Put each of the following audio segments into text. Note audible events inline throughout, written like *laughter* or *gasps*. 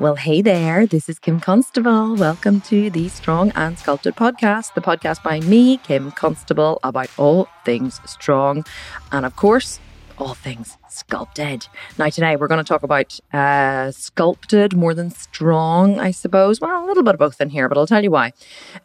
Well, hey there, this is Kim Constable. Welcome to the Strong and Sculpted podcast, the podcast by me, Kim Constable, about all things strong and, of course, all things sculpted. Now, today we're going to talk about uh, sculpted more than strong, I suppose. Well, a little bit of both in here, but I'll tell you why.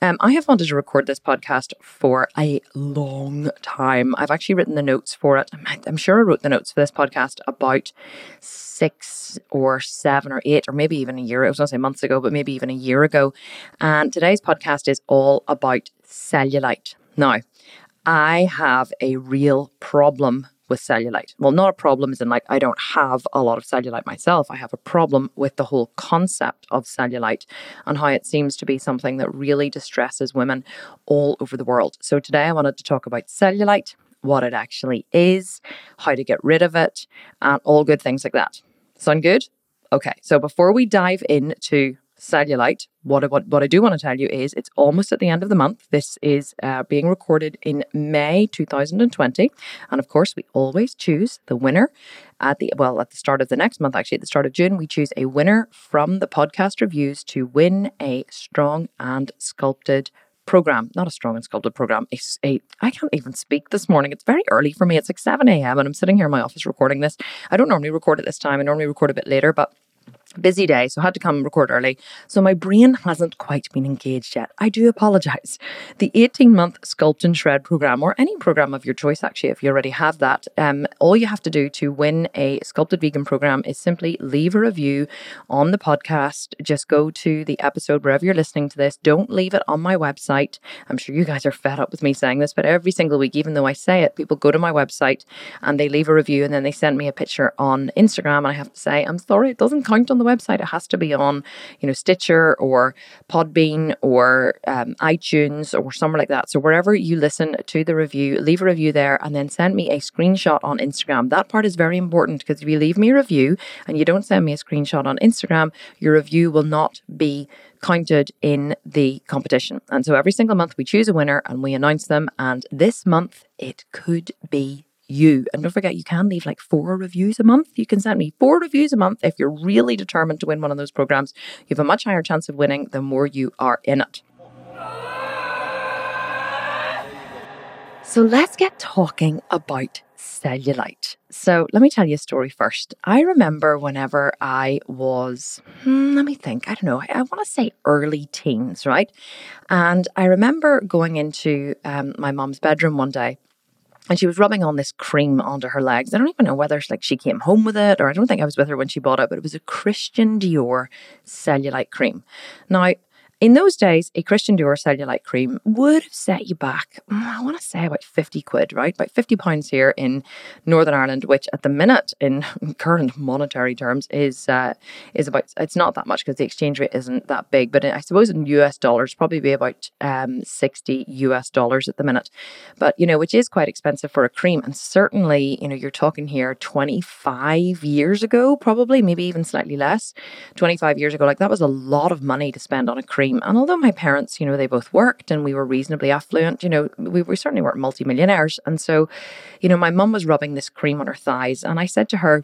Um, I have wanted to record this podcast for a long time. I've actually written the notes for it. I'm sure I wrote the notes for this podcast about six or seven or eight, or maybe even a year. I was going to say months ago, but maybe even a year ago. And today's podcast is all about cellulite. Now, I have a real problem with cellulite. Well, not a problem is in like I don't have a lot of cellulite myself. I have a problem with the whole concept of cellulite and how it seems to be something that really distresses women all over the world. So today I wanted to talk about cellulite, what it actually is, how to get rid of it, and all good things like that. Sound good? Okay, so before we dive into cellulite, what I, what, what I do want to tell you is it's almost at the end of the month. This is uh, being recorded in May 2020. And of course, we always choose the winner at the, well, at the start of the next month, actually, at the start of June, we choose a winner from the podcast reviews to win a strong and sculpted program, not a strong and sculpted program. A, a, I can't even speak this morning. It's very early for me. It's like 7 a.m. and I'm sitting here in my office recording this. I don't normally record at this time. I normally record a bit later, but busy day, so I had to come record early. So my brain hasn't quite been engaged yet. I do apologize. The 18 month Sculpt and Shred program, or any program of your choice, actually, if you already have that, um, all you have to do to win a sculpted vegan program is simply leave a review on the podcast. Just go to the episode wherever you're listening to this. Don't leave it on my website. I'm sure you guys are fed up with me saying this, but every single week, even though I say it, people go to my website and they leave a review and then they send me a picture on Instagram. And I have to say, I'm sorry, it doesn't count on the website. It has to be on, you know, Stitcher or Podbean or um, iTunes or somewhere like that. So wherever you listen to the review, leave a review there and then send me a screenshot on Instagram. That part is very important because if you leave me a review and you don't send me a screenshot on Instagram, your review will not be counted in the competition. And so every single month we choose a winner and we announce them. And this month it could be you. And don't forget, you can leave like four reviews a month. You can send me four reviews a month if you're really determined to win one of those programs. You have a much higher chance of winning the more you are in it. So let's get talking about cellulite. So let me tell you a story first. I remember whenever I was, hmm, let me think, I don't know, I, I want to say early teens, right? And I remember going into um, my mom's bedroom one day and she was rubbing on this cream onto her legs. I don't even know whether like she came home with it or I don't think I was with her when she bought it, but it was a Christian Dior cellulite cream. Now, in those days, a Christian Dior cellulite cream would have set you back, mm, I want to say about 50 quid, right? About 50 pounds here in Northern Ireland, which at the minute in *laughs* current monetary terms is uh, is about, it's not that much because the exchange rate isn't that big, but I suppose in US dollars, probably be about um, 60 US dollars at the minute. But, you know, which is quite expensive for a cream. And certainly, you know, you're talking here 25 years ago, probably, maybe even slightly less, 25 years ago, like that was a lot of money to spend on a cream dream. And although my parents, you know, they both worked and we were reasonably affluent, you know, we, we certainly weren't multimillionaires. And so, you know, my mum was rubbing this cream on her thighs. And I said to her,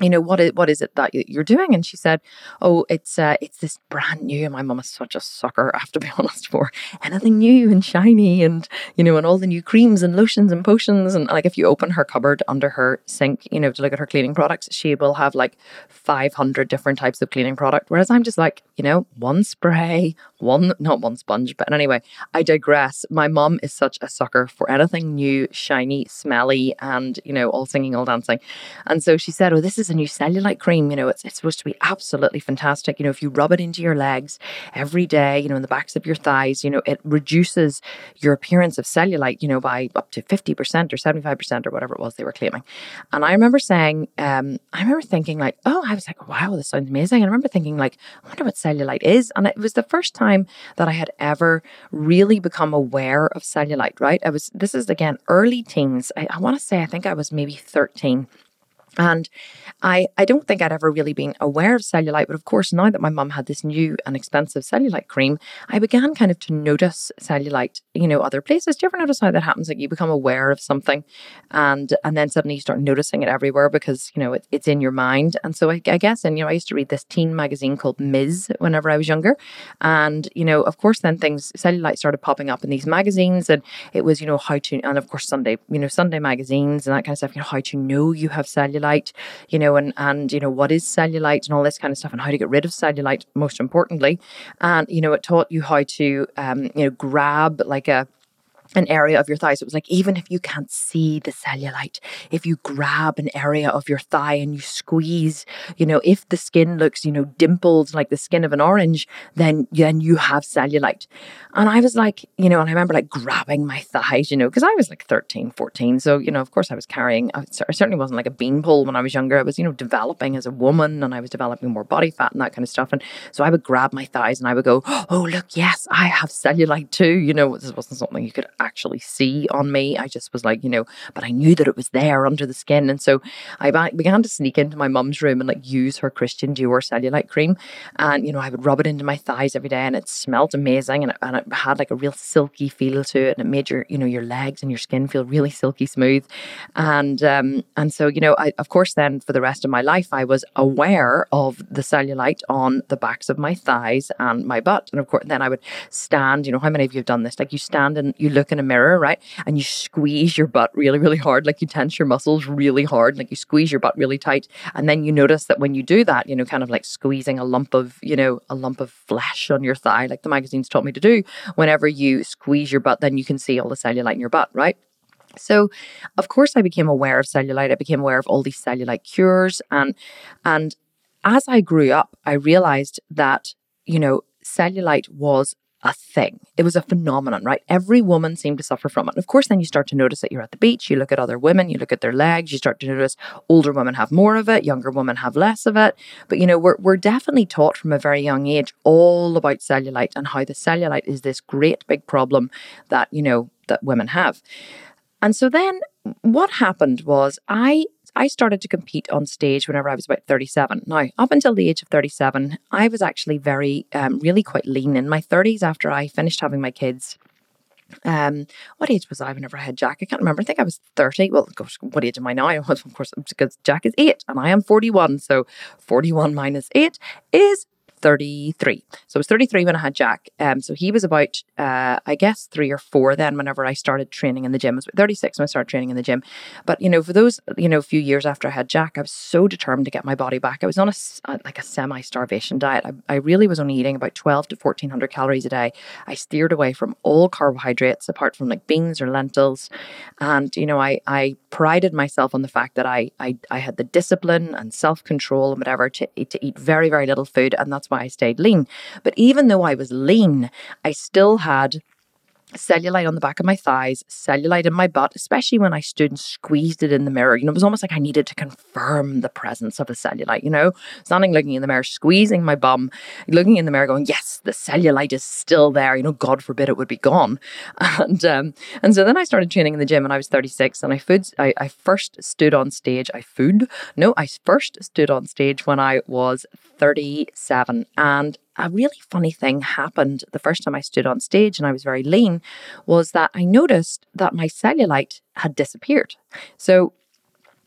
you know what is what is it that you're doing? And she said oh it's uh, it's this brand new. My mum is such a sucker i have to be *laughs* honest for anything new and shiny and you know and all the new creams and lotions and potions. And like if you open her cupboard under her sink you know to look at her cleaning products she will have like 500 different types of cleaning product. Whereas i'm just like you know one spray one not one sponge but anyway i digress. My mum is such a sucker for anything new shiny smelly and you know all singing all dancing. And so she said oh this is is a new cellulite cream. You know, it's, it's supposed to be absolutely fantastic. You know, if you rub it into your legs every day, you know, in the backs of your thighs, you know, it reduces your appearance of cellulite, you know, by up to 50% or 75% or whatever it was they were claiming. And I remember saying, um, I remember thinking like, oh, I was like, wow, this sounds amazing. And I remember thinking like, I wonder what cellulite is. And it was the first time that I had ever really become aware of cellulite, right? I was, this is again, early teens. I, I want to say, I think I was maybe 13 And I, I don't think I'd ever really been aware of cellulite, but of course, now that my mum had this new and expensive cellulite cream, I began kind of to notice cellulite, you know, other places. Do you ever notice how that happens? Like you become aware of something and and then suddenly you start noticing it everywhere because, you know, it, it's in your mind. And so I, I guess, and, you know, I used to read this teen magazine called Mizz whenever I was younger. And, you know, of course, then things, cellulite started popping up in these magazines and it was, you know, how to, and of course, Sunday, you know, Sunday magazines and that kind of stuff, you know, how to know you have cellulite, you know, know, and and you know what is cellulite and all this kind of stuff, and how to get rid of cellulite. Most importantly, and you know, it taught you how to um, you know grab like a an area of your thighs. It was like, even if you can't see the cellulite, if you grab an area of your thigh and you squeeze, you know, if the skin looks, you know, dimpled like the skin of an orange, then, then you have cellulite. And I was like, you know, and I remember like grabbing my thighs, you know, because I was like 13, 14. So, you know, of course I was carrying, I certainly wasn't like a beanpole when I was younger. I was, you know, developing as a woman and I was developing more body fat and that kind of stuff. And so I would grab my thighs and I would go, oh, look, yes, I have cellulite too. You know, this wasn't something you could actually see on me. I just was like, you know, but I knew that it was there under the skin. And so I began to sneak into my mum's room and like use her Christian Dior cellulite cream. And, you know, I would rub it into my thighs every day and it smelled amazing and it, and it had like a real silky feel to it. And it made your, you know, your legs and your skin feel really silky smooth. And, um, and so, you know, I, of course, then for the rest of my life, I was aware of the cellulite on the backs of my thighs and my butt. And of course, then I would stand, you know, how many of you have done this? Like you stand and you look in a mirror, right? And you squeeze your butt really, really hard, like you tense your muscles really hard, like you squeeze your butt really tight. And then you notice that when you do that, you know, kind of like squeezing a lump of, you know, a lump of flesh on your thigh, like the magazines taught me to do, whenever you squeeze your butt, then you can see all the cellulite in your butt, right? So, of course, I became aware of cellulite. I became aware of all these cellulite cures, and and as I grew up, I realized that you know cellulite was a thing. It was a phenomenon, right? Every woman seemed to suffer from it. And of course, then you start to notice that you're at the beach, you look at other women, you look at their legs, you start to notice older women have more of it, younger women have less of it. But you know, we're, we're definitely taught from a very young age all about cellulite and how the cellulite is this great big problem that, you know, that women have. And so then what happened was I I started to compete on stage whenever I was about 37. Now, up until the age of 37, I was actually very, um, really quite lean. In my 30s, after I finished having my kids, um, what age was I whenever I had Jack? I can't remember. I think I was 30. Well, gosh, what age am I now? *laughs* Of course, because Jack is eight and I am 41. So 41 minus eight is 33. So I was 33 when I had Jack. Um, so he was about, uh, I guess, three or four then whenever I started training in the gym. I was 36 when I started training in the gym. But, you know, for those, you know, few years after I had Jack, I was so determined to get my body back. I was on a, uh, like a semi starvation diet. I, I really was only eating about 12 to 1400 calories a day. I steered away from all carbohydrates apart from like beans or lentils. And, you know, I, I prided myself on the fact that I, I, I had the discipline and self control and whatever to, to eat very, very little food. And that's why I stayed lean. But even though I was lean, I still had cellulite on the back of my thighs, cellulite in my butt, especially when I stood and squeezed it in the mirror. You know, it was almost like I needed to confirm the presence of the cellulite, you know, standing looking in the mirror, squeezing my bum, looking in the mirror, going, yes, the cellulite is still there. You know, God forbid it would be gone. *laughs* And um, and so then I started training in the gym and I was 36 and I food I, I first stood on stage. I food. No, I first stood on stage when I was 37 and a really funny thing happened the first time I stood on stage and I was very lean was that I noticed that my cellulite had disappeared. So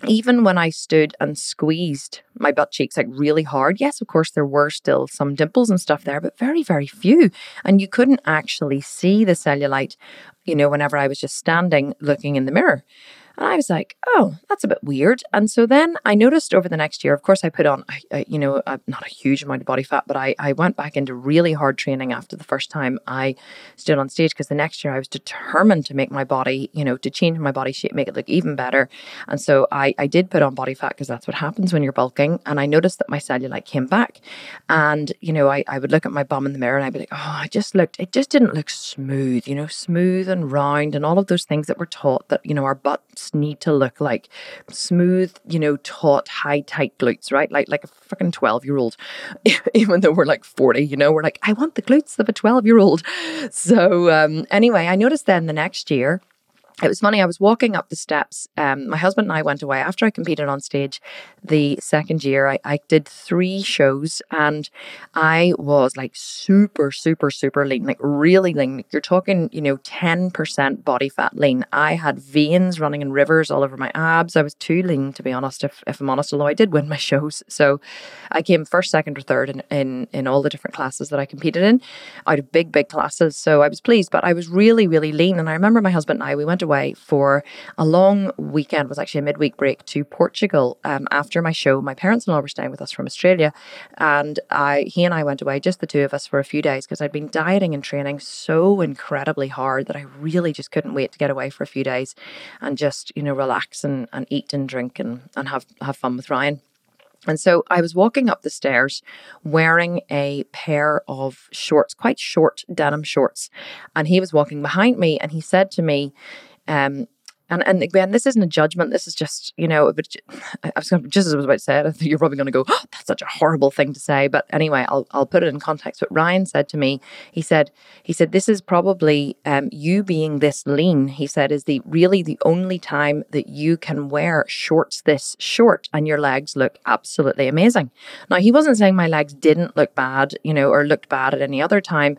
even when I stood and squeezed my butt cheeks like really hard, yes, of course, there were still some dimples and stuff there, but very, very few. And you couldn't actually see the cellulite, you know, whenever I was just standing looking in the mirror. And I was like, oh, that's a bit weird. And so then I noticed over the next year, of course, I put on, you know, a, not a huge amount of body fat, but I, I went back into really hard training after the first time I stood on stage because the next year I was determined to make my body, you know, to change my body shape, make it look even better. And so I, I did put on body fat because that's what happens when you're bulking. And I noticed that my cellulite came back. And, you know, I, I would look at my bum in the mirror and I'd be like, oh, I just looked, it just didn't look smooth, you know, smooth and round and all of those things that we're taught that, you know, our butts need to look like smooth, you know, taut, high, tight glutes, right? Like like a fucking 12 year old, *laughs* even though we're like 40, you know, we're like, I want the glutes of a 12 year old. *laughs* So um, anyway, I noticed then the next year it was funny. I was walking up the steps. Um, my husband and I went away after I competed on stage the second year. I, I did three shows and I was like super, super, super lean, like really lean. You're talking, you know, 10% body fat lean. I had veins running in rivers all over my abs. I was too lean, to be honest, if, if I'm honest, although I did win my *laughs* shows. So I came first, second, or third in, in, in all the different classes that I competed in out of big, big classes. So I was pleased, but I was really, really lean. And I remember my husband and I, we went away for a long weekend, it was actually a midweek break to Portugal. Um, after my show, my parents in law were staying with us from Australia, and I, he and I went away, just the two of us, for a few days because I'd been dieting and training so incredibly hard that I really just couldn't wait to get away for a few days and just, you know, relax and, and eat and drink and, and have, have fun with Ryan. And so I was walking up the stairs wearing a pair of shorts, quite short denim shorts. And he was walking behind me and he said to me, um, and and again, this isn't a judgment. This is just you know, I was just as I was about to say it, I think you're probably going to go, oh, "That's such a horrible thing to say." But anyway, I'll I'll put it in context. What Ryan said to me, he said he said this is probably um, you being this lean. He said is the really the only time that you can wear shorts this short and your legs look absolutely amazing. Now he wasn't saying my legs didn't look bad, you know, or looked bad at any other time.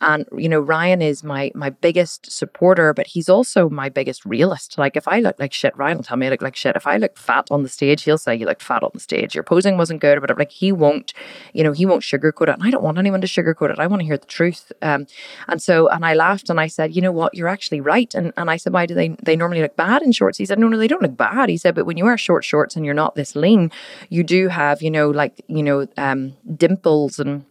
And you know, Ryan is my my biggest supporter, but he's also my biggest realist. Like if I look like shit, Ryan will tell me I look like shit. If I look fat on the stage, he'll say you looked fat on the stage. Your posing wasn't good or whatever. Like he won't, you know, he won't sugarcoat it. And I don't want anyone to sugarcoat it. I want to hear the truth. Um, and so, and I laughed and I said, you know what, you're actually right. And and I said, why do they they normally look bad in shorts? He said, no, no, they don't look bad. He said, but when you wear short shorts and you're not this lean, you do have, you know, like you know, um, dimples and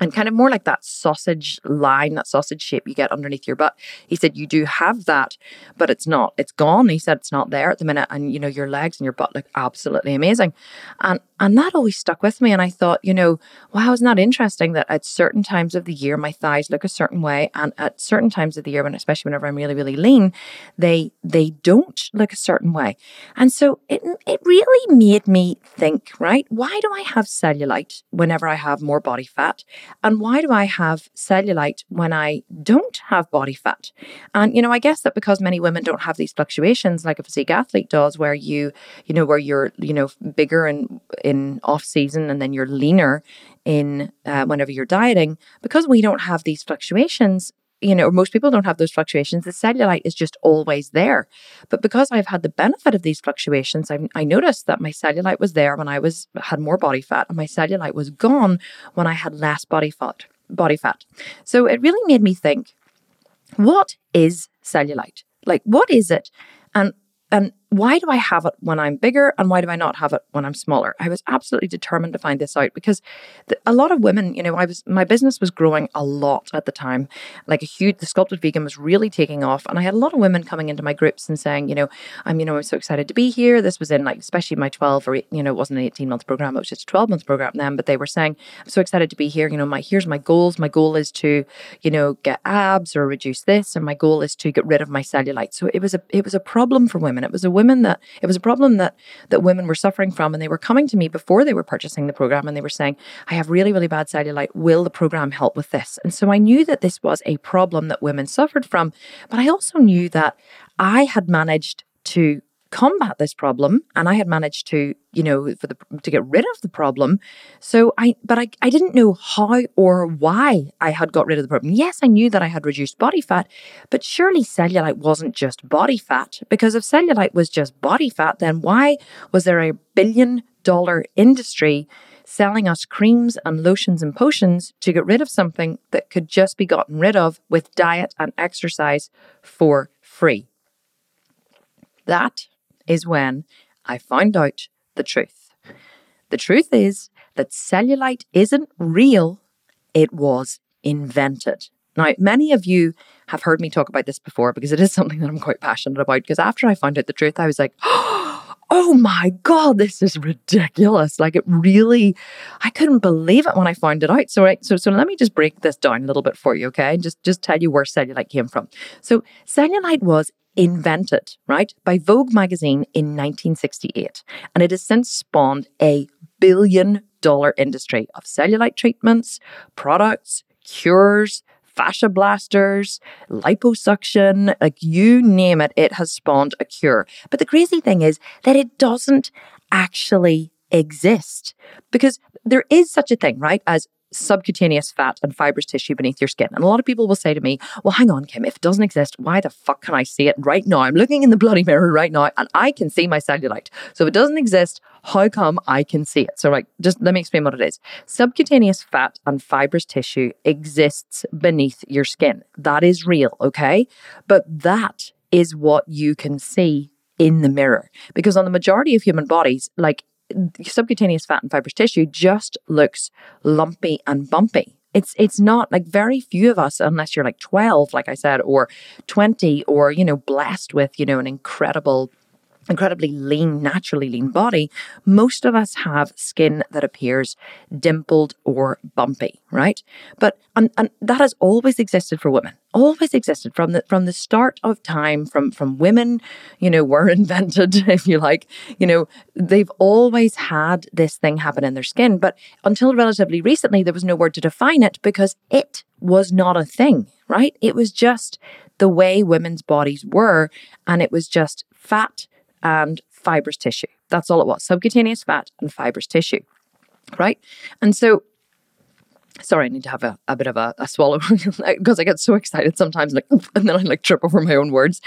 and kind of more like that sausage line, that sausage shape you get underneath your butt. He said, You do have that, but it's not, it's gone. He said, It's not there at the minute. And, you know, your legs and your butt look absolutely amazing. And, and that always stuck with me. And I thought, you know, wow, isn't that interesting that at certain times of the year, my thighs look a certain way. And at certain times of the year, when, especially whenever I'm really, really lean, they, they don't look a certain way. And so it, it really made me think, right? Why do I have cellulite whenever I have more body fat? And why do I have cellulite when I don't have body fat? And, you know, I guess that because many women don't have these fluctuations like a physique athlete does, where you, you know, where you're, you know, bigger in, in off season and then you're leaner in uh, whenever you're dieting, because we don't have these fluctuations, you know, most people don't have those fluctuations. The cellulite is just always there. But because I've had the benefit of these fluctuations, I, I noticed that my cellulite was there when I was had more body fat, and my cellulite was gone when I had less body fat. Body fat. So it really made me think, what is cellulite? Like, what is it? And and why do I have it when I'm bigger and why do I not have it when I'm smaller? I was absolutely determined to find this out because the, a lot of women, you know, I was my business was growing a lot at the time. Like a huge the sculpted vegan was really taking off and I had a lot of women coming into my groups and saying, you know, I'm you know, I'm so excited to be here. This was in like especially my 12 or you know, it wasn't an 18 month program, it was just a 12 month program then, but they were saying, I'm so excited to be here, you know, my here's my goals. My goal is to, you know, get abs or reduce this and my goal is to get rid of my cellulite. So it was a it was a problem for women. It was a women that it was a problem that that women were suffering from and they were coming to me before they were purchasing the program and they were saying i have really really bad cellulite. Will the program help with this? And so i knew that this was a problem that women suffered from but i also knew that i had managed to combat this problem and I had managed to, you know, for the to get rid of the problem. So I but I, I didn't know how or why I had got rid of the problem. Yes, I knew that I had reduced body fat, but surely cellulite wasn't just body fat. Because if cellulite was just body fat, then why was there a billion dollar industry selling us creams and lotions and potions to get rid of something that could just be gotten rid of with diet and exercise for free? That is when I found out the truth. The truth is that cellulite isn't real, it was invented. Now, many of you have heard me talk about this before because it is something that I'm quite passionate about. Because after I found out the truth, I was like, *gasps* oh my God, this is ridiculous. Like it really, I couldn't believe it when I found it out. So, right, so, so let me just break this down a little bit for you, okay? Just, just tell you where cellulite came from. So cellulite was invented, right, by Vogue magazine in 1968. And it has since spawned a billion dollar industry of cellulite treatments, products, cures, fascia blasters, liposuction, like you name it, it has spawned a cure. But the crazy thing is that it doesn't actually exist because there is such a thing, right, as subcutaneous fat and fibrous tissue beneath your skin. And a lot of people will say to me, Well, hang on, Kim, if it doesn't exist, why the fuck can I see it right now? I'm looking in the bloody mirror right now and I can see my cellulite. So if it doesn't exist, how come I can see it? So, like, just let me explain what it is. Subcutaneous fat and fibrous tissue exists beneath your skin. That is real, okay? But that is what you can see in the mirror. Because on the majority of human bodies, like subcutaneous fat and fibrous tissue just looks lumpy and bumpy. It's it's not like very few of us, unless you're like 12, like I said, or 20, or you know, blessed with, you know, an incredible incredibly lean, naturally lean body, most of us have skin that appears dimpled or bumpy, right? But and, and that has always existed for women. Always existed from the from the start of time, from from women, you know, were *laughs* invented, if you like. You know, they've always had this thing happen in their skin. But until relatively recently, there was no word to define it because it was not a thing, right? It was just the way women's bodies were, and it was just fat and fibrous tissue. That's all it was subcutaneous fat and fibrous tissue. Right. And so, sorry, I need to have a, a bit of a, a swallow *laughs* because I get so excited sometimes, like, and then I like trip over my own words.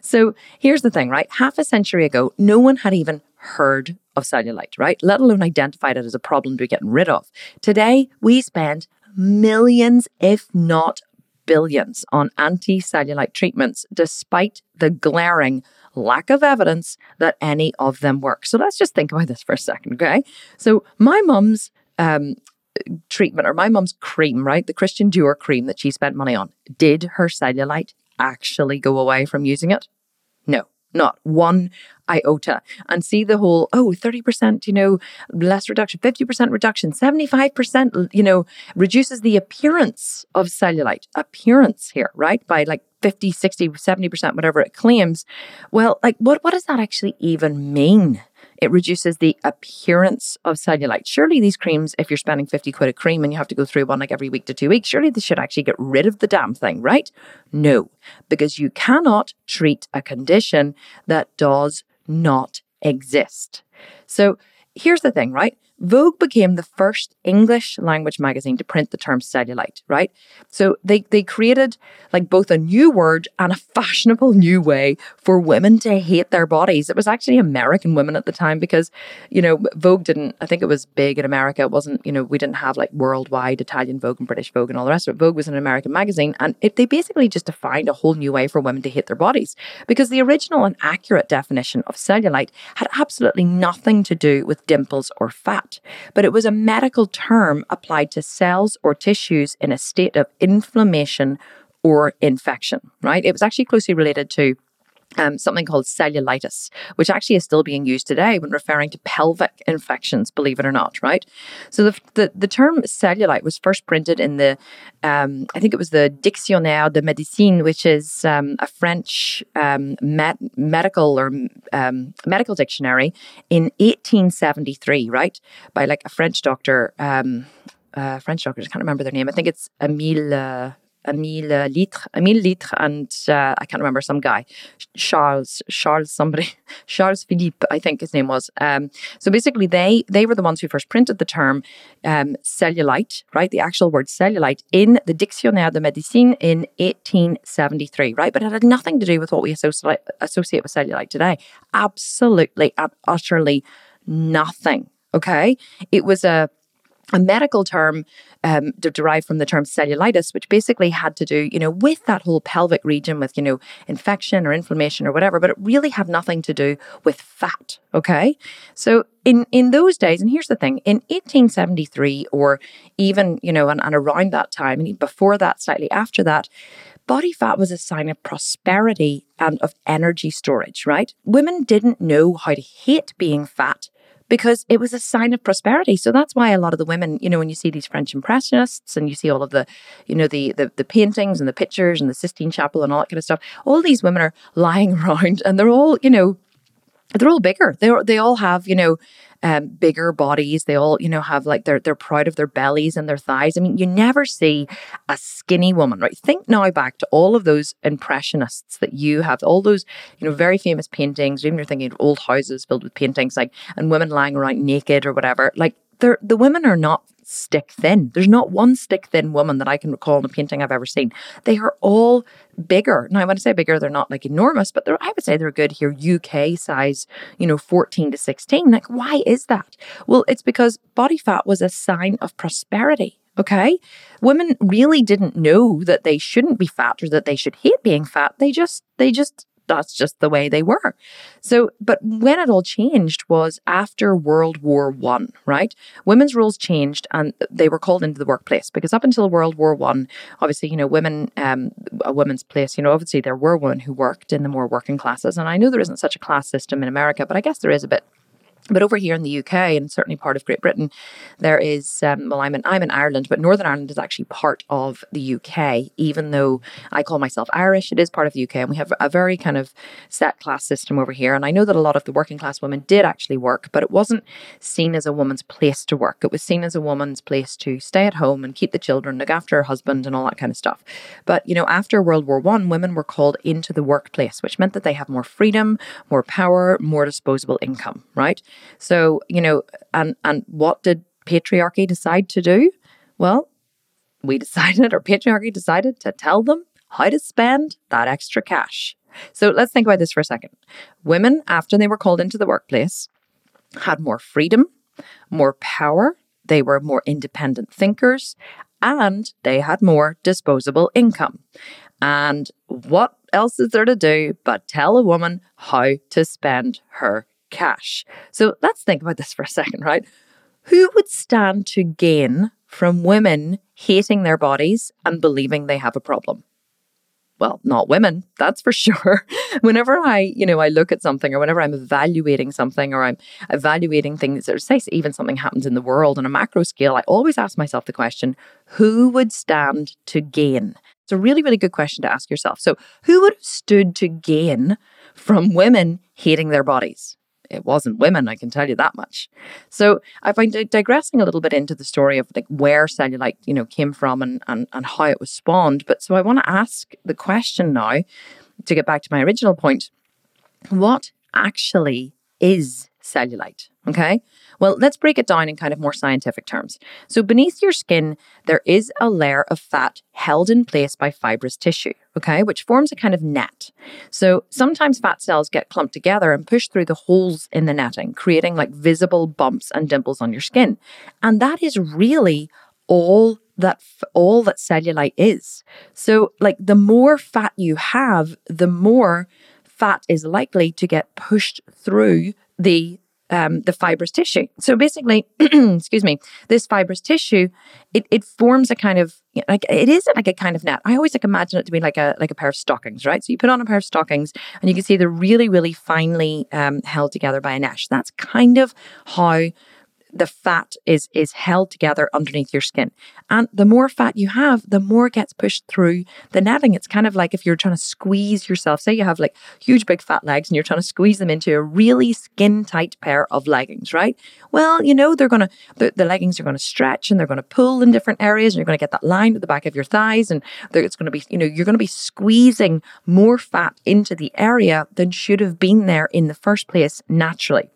So, here's the thing, right? Half a century ago, no one had even heard of cellulite, right? Let alone identified it as a problem to be getting rid of. Today, we spend millions, if not billions, on anti cellulite treatments, despite the glaring lack of evidence that any of them work. So let's just think about this for a second, okay? So my mum's um, treatment or my mum's cream, right? The Christian Dior cream that she spent money on, did her cellulite actually go away from using it? No not one iota. And see the whole oh 30% you know less reduction 50% reduction 75% you know reduces the appearance of cellulite. Appearance here right? By like 50 60 70% whatever it claims. Well like what what does that actually even mean it reduces the appearance of cellulite. Surely these creams, if you're spending 50 quid a cream and you have to go through one like every week to two weeks, surely they should actually get rid of the damn thing, right? No, because you cannot treat a condition that does not exist. So here's the thing, right? Vogue became the first English language magazine to print the term cellulite, right? So they, they created like both a new word and a fashionable new way for women to hate their bodies. It was actually American women at the time because, you know, Vogue didn't, I think it was big in America. It wasn't, you know, we didn't have like worldwide Italian Vogue and British Vogue and all the rest of it. Vogue was an American magazine and it, they basically just defined a whole new way for women to hate their bodies because the original and accurate definition of cellulite had absolutely nothing to do with dimples or fat but it was a medical term applied to cells or tissues in a state of inflammation or infection, right? It was actually closely related to um, something called cellulitis, which actually is still being used today when referring to pelvic infections, believe it or not, right? So the, the, the term cellulite was first printed in the, um, I think it was the Dictionnaire de Médecine, which is um, a French um, med- medical or um, medical dictionary in 1873, right? By like a French doctor. Um, uh, French doctor, I can't remember their name. I think it's Emile. Uh, Emile Littré, Emile Littré, and uh, I can't remember some guy, Charles, Charles somebody, *laughs* Charles Philippe, I think his name was. Um, so basically, they they were the ones who first printed the term um, cellulite, right? The actual word cellulite in the Dictionnaire de Médecine in 1873, right? But it had nothing to do with what we associate associate with cellulite today. Absolutely and utterly nothing. Okay, it was a a medical term um, derived from the term cellulitis, which basically had to do, you know, with that whole pelvic region with, you know, infection or inflammation or whatever, but it really had nothing to do with fat. Okay. So in, in those days, and here's the thing, in 1873 or even, you know, and, and around that time, and before that, slightly after that, body fat was a sign of prosperity and of energy storage, right? Women didn't know how to hate being fat because it was a sign of prosperity. So that's why a lot of the women, you know, when you see these French impressionists and you see all of the, you know, the the, the paintings and the pictures and the Sistine Chapel and all that kind of stuff, all these women are lying *laughs* around and they're all, you know, they're all bigger. They they all have, you know, um, bigger bodies. They all, you know, have like they're they're proud of their bellies and their thighs. I mean, you never see a skinny woman, right? Think now back to all of those impressionists that you have, all those, you know, very famous paintings. Even you're thinking of old houses filled with paintings, like and women lying around naked or whatever. Like the women are not stick thin. There's not one stick thin woman that I can recall in a painting I've ever seen. They are all bigger. Now, when I say bigger, they're not like enormous, but I would say they're good here, UK size, you know, 14 to 16. Like, why is that? Well, it's because body fat was a sign of prosperity. Okay. Women really didn't know that they shouldn't be fat or that they should hate being fat. They just, they just that's just the way they were. So, but when it all changed was after World War One, right? Women's roles changed and they were called into the workplace because up until World War One, obviously, you know, women, um, a woman's place, you know, obviously there were women who worked in the more working classes. And I know there isn't such a class system in America, but I guess there is a bit but over here in the UK and certainly part of Great Britain, there is um, well, I'm in I'm in Ireland, but Northern Ireland is actually part of the UK. Even though I call myself Irish, it is part of the UK, and we have a very kind of set class system over here. And I know that a lot of the working class women did actually work, but it wasn't seen as a woman's place to work. It was seen as a woman's place to stay at home and keep the children, look after her husband, and all that kind of stuff. But you know, after World War One, women were called into the workplace, which meant that they have more freedom, more power, more disposable income, right? So, you know, and and what did patriarchy decide to do? Well, we *laughs* decided, or patriarchy decided to tell them how to spend that extra cash. So let's think about this for a second. Women, after they were called into the workplace, had more freedom, more power, they were more independent thinkers, and they had more disposable income. And what else is there to do but tell a woman how to spend her cash. So let's think about this for a second, right? Who would stand to gain from women hating their bodies and believing they have a problem? well, not women, that's for *laughs* sure. whenever I, you know, I look at something or whenever I'm evaluating something or I'm evaluating things or say even something happens in the world on a macro scale, I always ask myself the question, who would stand to gain? It's a really, really good question to ask yourself. So who would have stood to gain from women hating their bodies? It wasn't women, I can tell you that much. So I find digressing a little bit into the story of like where cellulite, you know, came from and, and, and how it was spawned. But so I want to ask the question now to get back to my original point. What actually is cellulite? Okay. Well, let's break it down in kind of more scientific terms. So, beneath your skin, there is a layer of fat held in place by fibrous tissue, okay, which forms a kind of net. So, sometimes fat cells get clumped together and pushed through the holes in the netting, creating like visible bumps and dimples on your skin. And that is really all that all that cellulite is. So, like the more fat you have, the more fat is likely to get pushed through the um, the fibrous tissue. So basically, *clears throat* excuse me, this fibrous tissue, it, it forms a kind of like it isn't like a kind of net. I always like imagine it to be like a like a pair of stockings, right? So you put on a pair of stockings, and you can see they're really really finely um, held together by a mesh. That's kind of how the fat is is held together underneath your skin. And the more fat you have, the more it gets pushed through the netting. It's kind of like if you're trying to squeeze yourself, say you have like huge big fat legs and you're trying to squeeze them into a really skin tight pair of leggings, right? Well, you know, they're gonna the, the leggings are gonna stretch and they're gonna pull in different areas and you're gonna get that line at the back of your thighs and it's gonna be, you know, you're gonna be squeezing more fat into the area than should have been there in the first place naturally.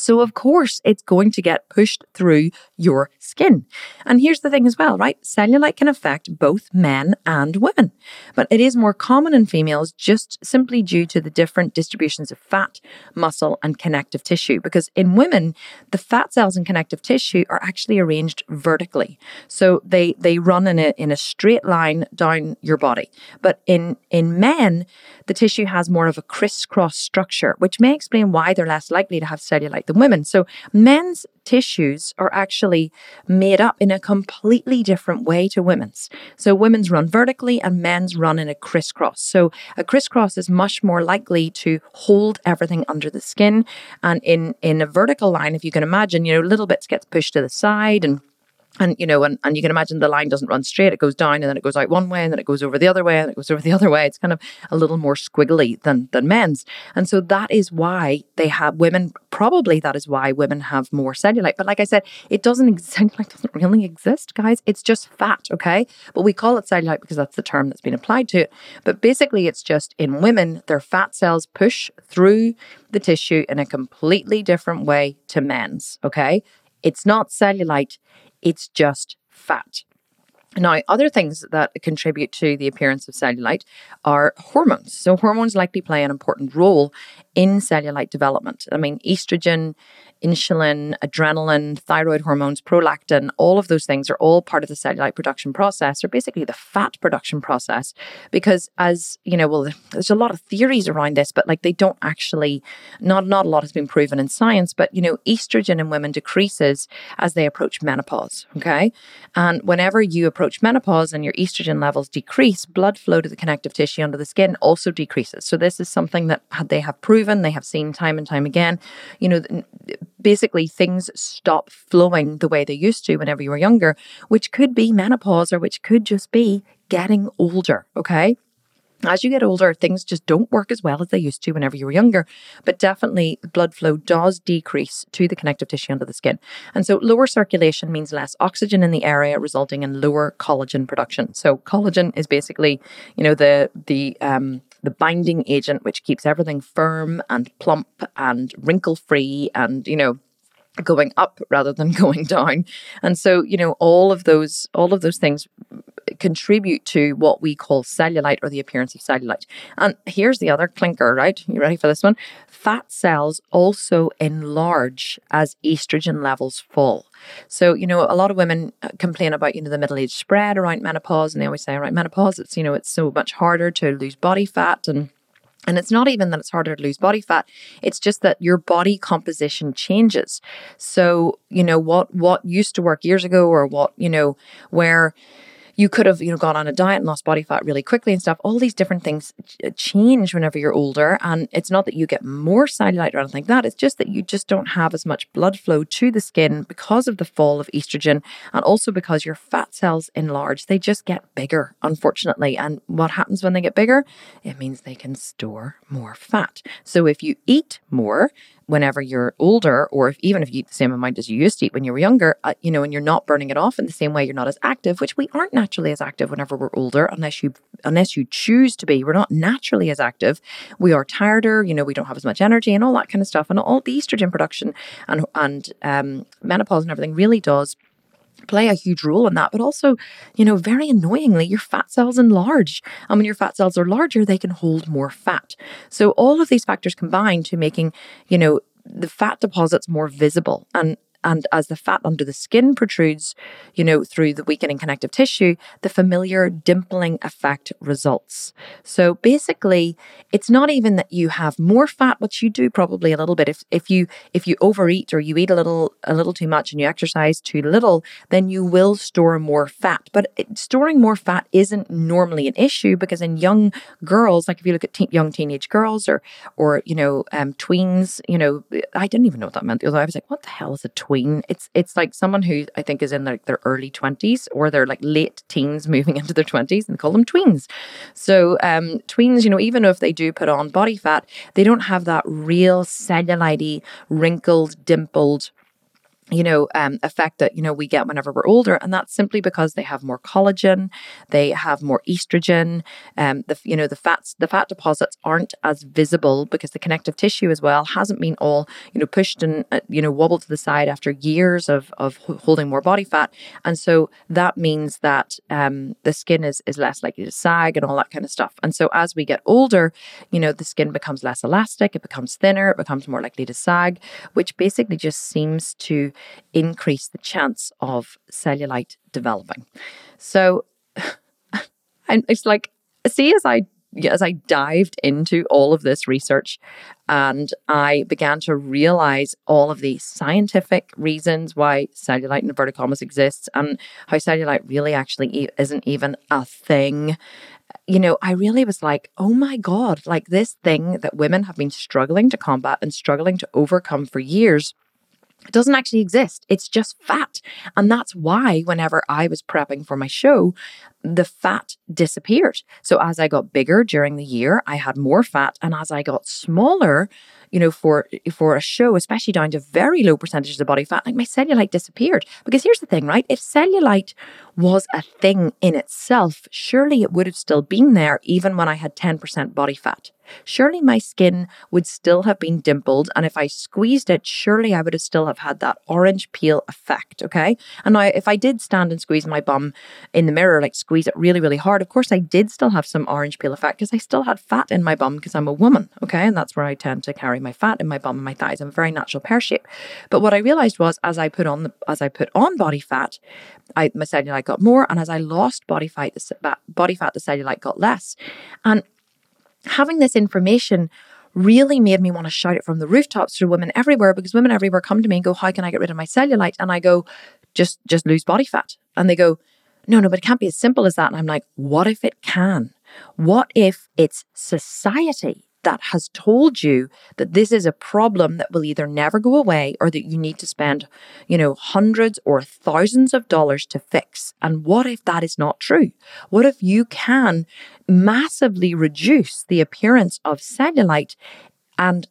So, of course, it's going to get pushed through your skin. And here's the thing as well, right? Cellulite can affect both men and women, but it is more common in females just simply due to the different distributions of fat, muscle, and connective tissue. Because in women, the fat cells and connective tissue are actually arranged vertically. So they, they run in a, in a straight line down your body. But in, in men, the tissue has more of a crisscross structure, which may explain why they're less likely to have cellulite than women. So men's tissues are actually made up in a completely different way to women's. So women's run vertically and men's run in a crisscross. So a crisscross is much more likely to hold everything under the skin. And in, in a vertical line, if you can imagine, you know, little bits gets pushed to the side and and you know and, and you can imagine the line doesn't run straight. It goes down and then it goes out one way and then it goes over the other way and it goes over the *laughs* other way. It's kind of a little more squiggly than than men's. And so that is why they have women probably that is why women have more cellulite. But like i said it doesn't *laughs* cellulite doesn't really exist guys. It's just fat okay? But we call it cellulite because that's the term that's been applied to it. But basically it's just in women their fat cells push through the tissue in a completely different way to men's okay? It's not cellulite it's just fat. Now, other things that contribute to the appearance of cellulite are hormones. So, hormones likely play an important role in cellulite development. I mean, estrogen, insulin, adrenaline, thyroid hormones, prolactin, all of those things are all part of the cellulite production process, or basically the fat production process. Because as you know, well, there's a lot of theories around this, but like they don't actually, not not a lot has been proven in science. But you know, estrogen in women decreases as they approach menopause. Okay, and whenever you approach menopause and your estrogen levels decrease, blood flow to the connective tissue under the skin also decreases. So this is something that they have proven, they have seen time and time again. You know basically things stop flowing the way they used to whenever you were younger, which could be menopause or which could just be getting older. Okay. As you get older, things just don't work as well as they used to whenever you were younger. But definitely, blood flow does decrease to the connective tissue under the skin. And so, lower circulation means less oxygen in the area, resulting in lower collagen production. So, collagen is basically, you know, the the um, the binding agent which keeps everything firm and plump and wrinkle free and, you know, going up rather than *laughs* going down. And so, you know, all of those all of those things contribute to what we call cellulite or the appearance of cellulite. And here's the other clinker, right? You ready for this one? Fat cells also enlarge as estrogen levels fall. So, you know, a lot of women uh, complain about, you know, the middle age spread around menopause. And they always say around menopause, it's, you know, it's so much harder to lose body fat and and it's not even that it's harder to lose body fat. It's just that your body composition changes. So, you know, what what used to work years ago or what, you know, where you could have, you know, gone on a diet and lost body fat really quickly and stuff. All these different things uh, change whenever you're older. And it's not that you get more cellulite or anything like that. It's just that you just don't have as much blood flow to the skin because of the fall of estrogen and also because your fat cells enlarge. They just get bigger, unfortunately. And what happens when they get bigger? It means they can store more fat. So if you eat more, whenever you're older, or if, even if you eat the same amount as you used to eat when you were younger, uh, you know, and you're not burning it off in the same way, you're not as active, which we aren't naturally as active whenever we're older, unless you unless you choose to be. We're not naturally as active. We are tireder. You know, we don't have as much energy and all that kind of stuff, and all the estrogen production and and um, menopause and everything really does play a huge role in that. But also, you know, very annoyingly, your fat cells enlarge. And when your fat cells are larger, they can hold more fat. So all of these factors combine to making, you know, the fat deposits more visible. And and as the fat under the skin protrudes, you know, through the weakening connective tissue, the familiar dimpling effect results. So basically, it's not even that you have more fat, which you do probably a little bit. If if you if you overeat or you eat a little a little too much and you exercise too little, then you will store more fat. But storing more fat isn't normally an issue because in young girls, like if you look at te- young teenage girls or or you know um, tweens, you know, I didn't even know what that meant. Although I was like, what the hell is a tween? Tween. It's it's like someone who I think is in like their early twenties or they're like late teens *laughs* moving into their twenties, and they call them tweens. So um, tweens, you know, even if they do put on body fat, they don't have that real cellulite, wrinkled, dimpled you know, um, effect that, you know, we get whenever we're older. And that's simply because they have more collagen, they have more estrogen. Um, the, you know, the fats, the fat deposits aren't as visible because the connective tissue as well hasn't been all, you know, pushed and, uh, you know, wobbled to the side after years of, of holding more body fat. And so that means that um, the skin is, is less likely to sag and all that kind of stuff. And so as we get older, you know, the skin becomes less elastic, it becomes thinner, it becomes more likely to sag, which basically just seems to increase the chance of cellulite developing. So *laughs* and it's like, see, as I as I dived into all of this research and I began to realize all of the scientific reasons why cellulite in inverted commas exists and how cellulite really actually isn't even a thing. You know, I really was like, oh my God, like this thing that women have been struggling to combat and struggling to overcome for years It doesn't actually exist. It's just fat. And that's why, whenever I was prepping for my show, the fat disappeared. So as I got bigger during the year, I had more fat. And as I got smaller, you know, for for a show, especially down to very low percentages of body fat, like my cellulite disappeared. Because here's the thing, right? If cellulite was a thing in itself, surely it would have still been there even when I had 10% body fat surely my skin would still have been dimpled. And if I squeezed it, surely I would have still have had that orange peel effect. Okay. And now if I did stand and squeeze my bum in the mirror, like squeeze it really, really hard, of course I did still have some orange peel effect because I still had fat in my bum because I'm a woman. Okay. And that's where I tend to carry my fat in my bum and my thighs. I'm a very natural pear shape. But what I realized was as I put on the, as I put on body fat, I, my cellulite got more. And as I lost body fat, the body fat, the cellulite got less. And having this information really made me want to shout it from the rooftops to women everywhere because women everywhere come to me and go, How can I get rid of my cellulite? And I go, just just lose body fat. And they go, No, no, but it can't be as simple as that. And I'm like, what if it can? What if it's society that has told you that this is a problem that will either never go away or that you need to spend, you know, hundreds or thousands of dollars to fix. And what if that is not true? What if you can massively reduce the appearance of cellulite and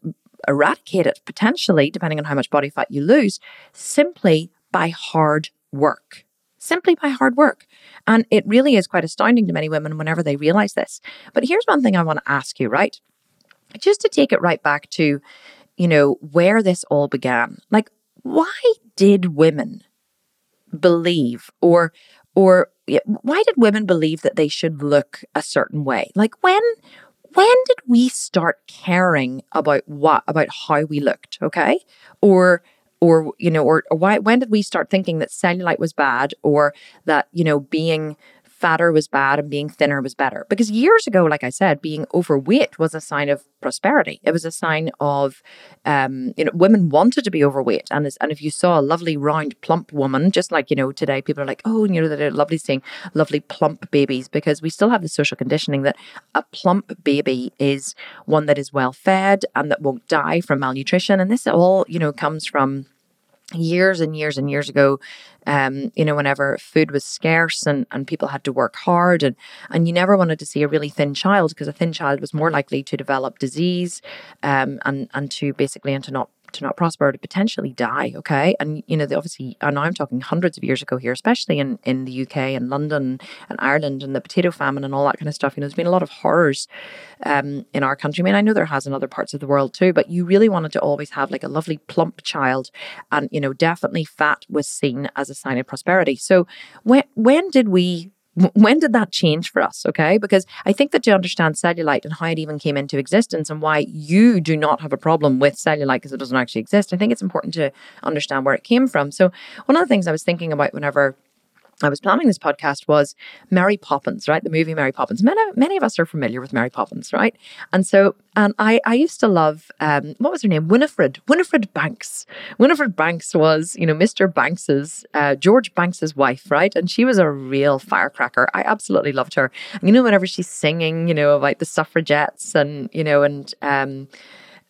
eradicate it potentially, depending on how much body fat you lose, simply by hard work? simply by hard work. And it really is quite astounding to many women whenever they realize this. But here's one thing I want to ask you, right? Just to take it right back to, you know, where this all began. Like, why did women believe or or why did women believe that they should look a certain way? Like when when did we start caring about what about how we looked, okay? Or or you know or, or why when did we start thinking that cellulite was bad or that you know being fatter was bad and being thinner was better. Because years ago, like I said, being overweight was a sign of prosperity. It was a sign of, um, you know, women wanted to be overweight. And, and if you saw a lovely, round, plump woman, just like, you know, today people are like, oh, you know, they're lovely seeing lovely plump babies because we still have the social conditioning that a plump baby is one that is well fed and that won't die from malnutrition. And this all, you know, comes from years and years and years ago, um, you know, whenever food was scarce and, and people had to work hard and, and you never wanted to see a really thin child because a thin child was more likely to develop disease um, and, and to basically and to not to not prosper to potentially die okay? And you know the, obviously and i'm talking hundreds of years ago here especially in in the uk and london and ireland and the potato famine and all that kind of stuff. You know there's been a lot of horrors um, in our country. I mean i know there has in other parts of the world too but you really wanted to always have like a lovely plump child and you know definitely fat was seen as a sign of prosperity. So when when did we when did that change for us? Okay. Because I think that to understand cellulite and how it even came into existence and why you do not have a problem with cellulite because it doesn't actually exist, I think it's important to understand where it came from. So, one of the things I was thinking about whenever I was planning this podcast was Mary Poppins, right? The movie Mary Poppins. Many, many of us are familiar with Mary Poppins, right? And so, and I, I used to love, um, what was her name? Winifred, Winifred Banks. Winifred Banks was, you know, Mr. Banks's, uh, George Banks's wife, right? And she was a real firecracker. I absolutely loved her. You know, whenever she's singing, you know, about the suffragettes and, you know, and, um,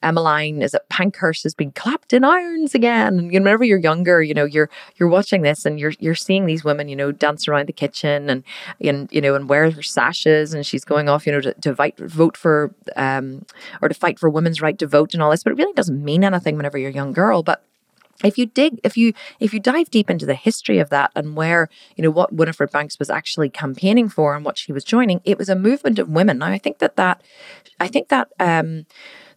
Emmeline is it Pankhurst has been clapped in irons again. And you know, whenever you're younger, you know, you're you're watching this and you're you're seeing these women, you know, dance around the kitchen and and you know, and wear her sashes and she's going off, you know, to, to fight, vote for um or to fight for women's right to vote and all this. But it really doesn't mean anything whenever you're a young girl. But if you dig if you if you dive deep into the history of that and where you know what winifred banks was actually campaigning for and what she was joining it was a movement of women now i think that that i think that um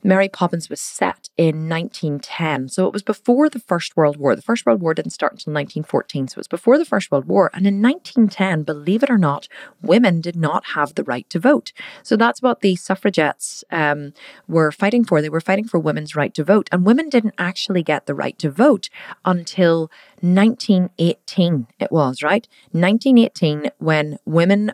Mary Poppins was set in 1910. So it was before the First World War. The First World War didn't start until 1914. So it was before the First World War. And in 1910, believe it or not, women did not have the right to vote. So that's what the suffragettes um, were fighting for. They were fighting for women's right to vote. And women didn't actually get the right to vote until 1918. It was, right? 1918, when women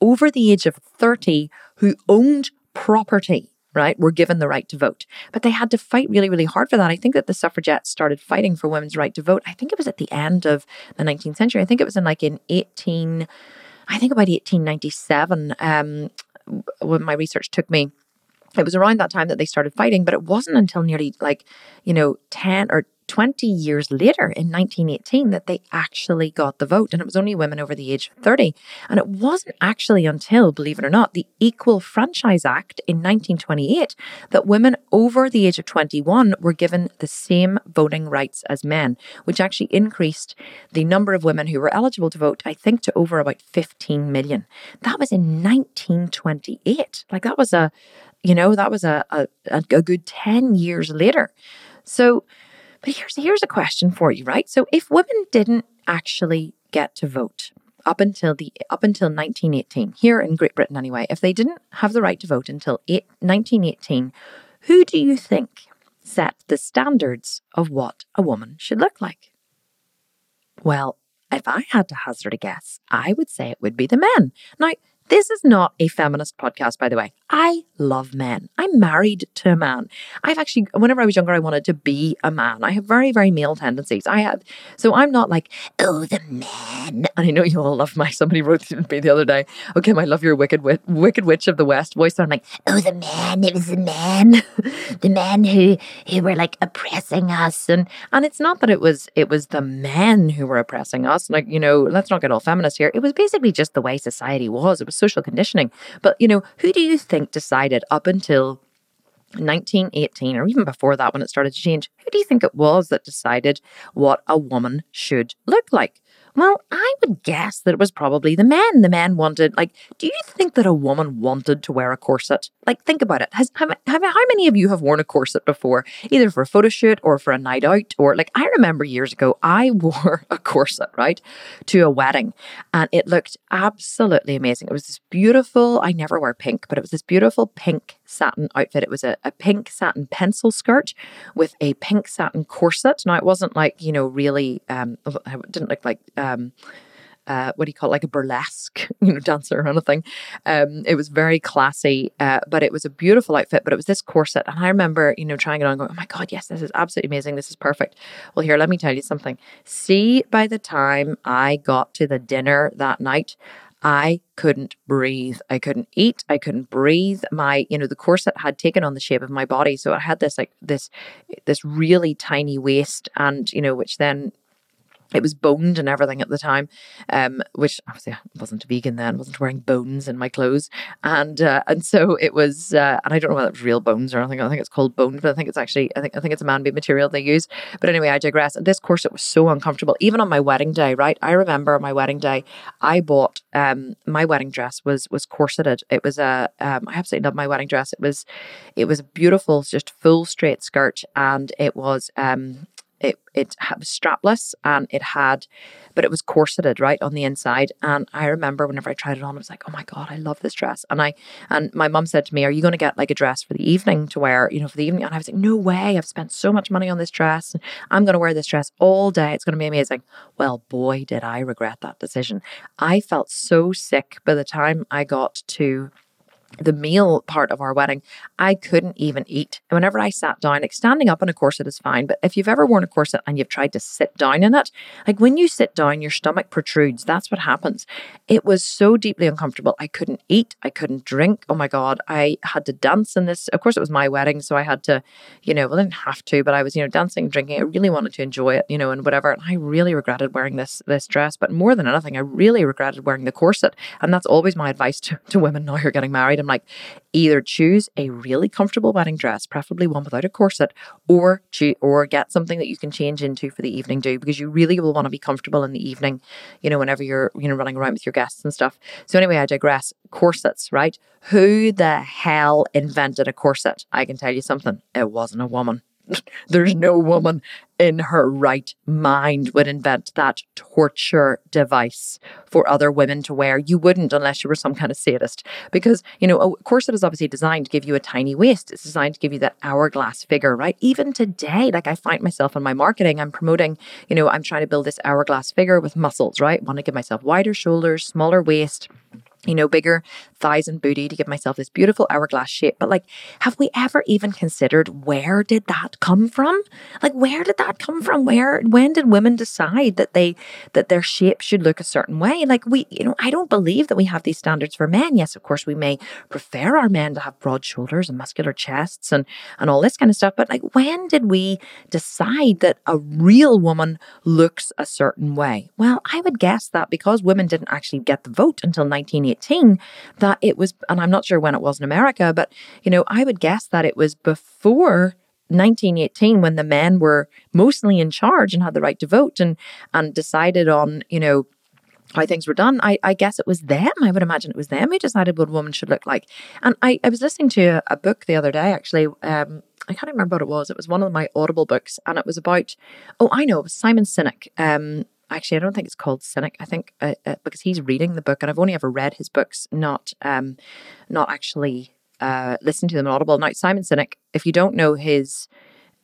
over the age of 30 who owned property right, were given the right to vote. But they had to fight really, really hard for that. I think that the suffragettes started fighting for women's right to vote. I think it was at the end of the 19th century. I think it was in like in 18, I think about 1897, um, when my research took me it was around that time that they started fighting, but it wasn't until nearly like, you know, 10 or 20 years later in 1918 that they actually got the vote. And it was only women over the age of 30. And it wasn't actually until, believe it or not, the Equal Franchise Act in 1928 that women over the age of 21 were given the same voting rights as men, which actually increased the number of women who were eligible to vote, I think, to over about 15 million. That was in 1928. Like that was a, you know, that was a, a, a good 10 years later. So, but here's here's a question for you, right? So if women didn't actually get to vote up until the up until 1918 here in Great Britain anyway, if they didn't have the right to vote until eight, 1918, who do you think set the standards of what a woman should look like? Well, if I had to hazard a guess, I would say it would be the men. Now, this is not a feminist podcast, by the way. I love men. I'm married to a man. I've actually, whenever I was younger, I wanted to be a man. I have very, very male tendencies. I have, so I'm not like, oh, the man. And I know you all love my, somebody wrote to me the other day, okay, I love your wicked, wicked witch of the West voice. I'm like, oh, the man. It was the man, *laughs* the men who, who were like oppressing us. And, and it's not that it was, it was the men who were oppressing us. Like, you know, let's not get all feminist here. It was basically just the way society was. It was social conditioning. But, you know, who do you think decided up until 1918 or even before that when it started to change, who do you think it was that decided what a woman should look like? Well, I would guess that it was probably the men. The men wanted, like, do you think that a woman wanted to wear a corset? Like, think about it. Has, have, have, how many of you have worn a corset before, either for a photo shoot or for a night out? Or, like, I remember years ago, I *laughs* wore a corset, right, to a wedding, and it looked absolutely amazing. It was this beautiful, I never wear pink, but it was this beautiful pink satin outfit. It was a, a pink satin pencil skirt with a pink satin corset. Now, it wasn't like, you know, really, um, it didn't look like, um, uh, what do you call it, like a burlesque, *laughs* you know, dancer or anything. Um, it was very classy, uh, but it was a beautiful outfit. But it was this corset, and I remember, you know, trying it on, going, "Oh my god, yes, this is absolutely amazing. This is perfect." Well, here, let me tell you something. See, by the time I got to the dinner that night, I couldn't breathe. I couldn't eat. I couldn't breathe. My, you know, the corset had taken on the shape of my body. So I had this like this this really tiny waist and, you know, which then it was boned and everything at the time, um, which obviously I wasn't a vegan then, wasn't wearing bones in my clothes, and uh, and so it was, uh, and I don't know whether it was real bones or anything. I think it's called bone, but I think it's actually, I think I think it's a man-made material they use. But anyway, I digress. This corset was so uncomfortable, even on my wedding day. Right, I remember my wedding day, I bought um, my wedding dress was was corseted. It was a, um, I absolutely love my wedding dress. It was, it was beautiful, just full straight skirt, and it was um it it was strapless and it had but it was corseted right on the inside. And i remember whenever i tried it on i was like oh my god i love this dress. And i and my mum said to me are you going to get like a dress for the evening to wear you know for the evening? And i was like no way. I've spent so much money on this dress. I'm going to wear this dress all day. It's going to be amazing. Well boy did i regret that decision. I felt so sick by the time i got to the meal part of our wedding, I couldn't even eat. And whenever I sat down, like standing up in a corset is fine, but if you've ever worn a corset and you've tried to sit down in it, like when you sit down, your stomach protrudes. That's what happens. It was so deeply uncomfortable. I couldn't eat. I couldn't drink. Oh my God. I had to dance in this. Of course, it was my wedding. So I had to, you know, well, I didn't have to, but I was, you know, dancing, drinking. I really wanted to enjoy it, you know, and whatever. And I really regretted wearing this, this dress. But more than anything, I really regretted wearing the corset. And that's always my advice to, to women now who are getting married. I'm like, either choose a really comfortable wedding dress, preferably one without a corset, or cho- or get something that you can change into for the evening do because you really will want to be comfortable in the evening, you know, whenever you're you know running around with your guests and stuff. So anyway, I digress. Corsets, right? Who the hell invented a corset? I can tell you something. It wasn't a woman. *laughs* There's no woman in her right mind would invent that torture device for other women to wear. You wouldn't unless you were some kind of sadist. Because, you know, a corset is obviously designed to give you a tiny waist. It's designed to give you that hourglass figure, right? Even today, like I find myself in my marketing, I'm promoting, you know, I'm trying to build this hourglass figure with muscles, right? Want to give myself wider shoulders, smaller waist you know, bigger thighs and booty to give myself this beautiful hourglass shape. But like, have we ever even considered where did that come from? Like, where did that come from? Where, when did women decide that they, that their shape should look a certain way? Like, we, you know, I don't believe that we have these standards for men. Yes, of course, we may prefer our men to have broad shoulders and muscular chests and, and all this kind of stuff. But like, when did we decide that a real woman looks a certain way? Well, I would guess that because women didn't actually get the vote until 1918, that it was, and I'm not sure when it was in America, but, you know, I would guess that it was before 1918 when the men were mostly in charge and had the right to vote and and decided on you know how things were done I, I guess it was them i would imagine it was them who decided what a woman should look like and i, I was listening to a, a book the other day actually um, I can't remember what it was. It was one of my Audible books, and it was about. Oh, I know. It was Simon Sinek. Um, actually, I don't think it's called Cynic. I think uh, uh, because he's reading the book, and I've only ever read his books, not um, not actually uh, listened to them on Audible. Now, Simon Sinek, if you don't know his,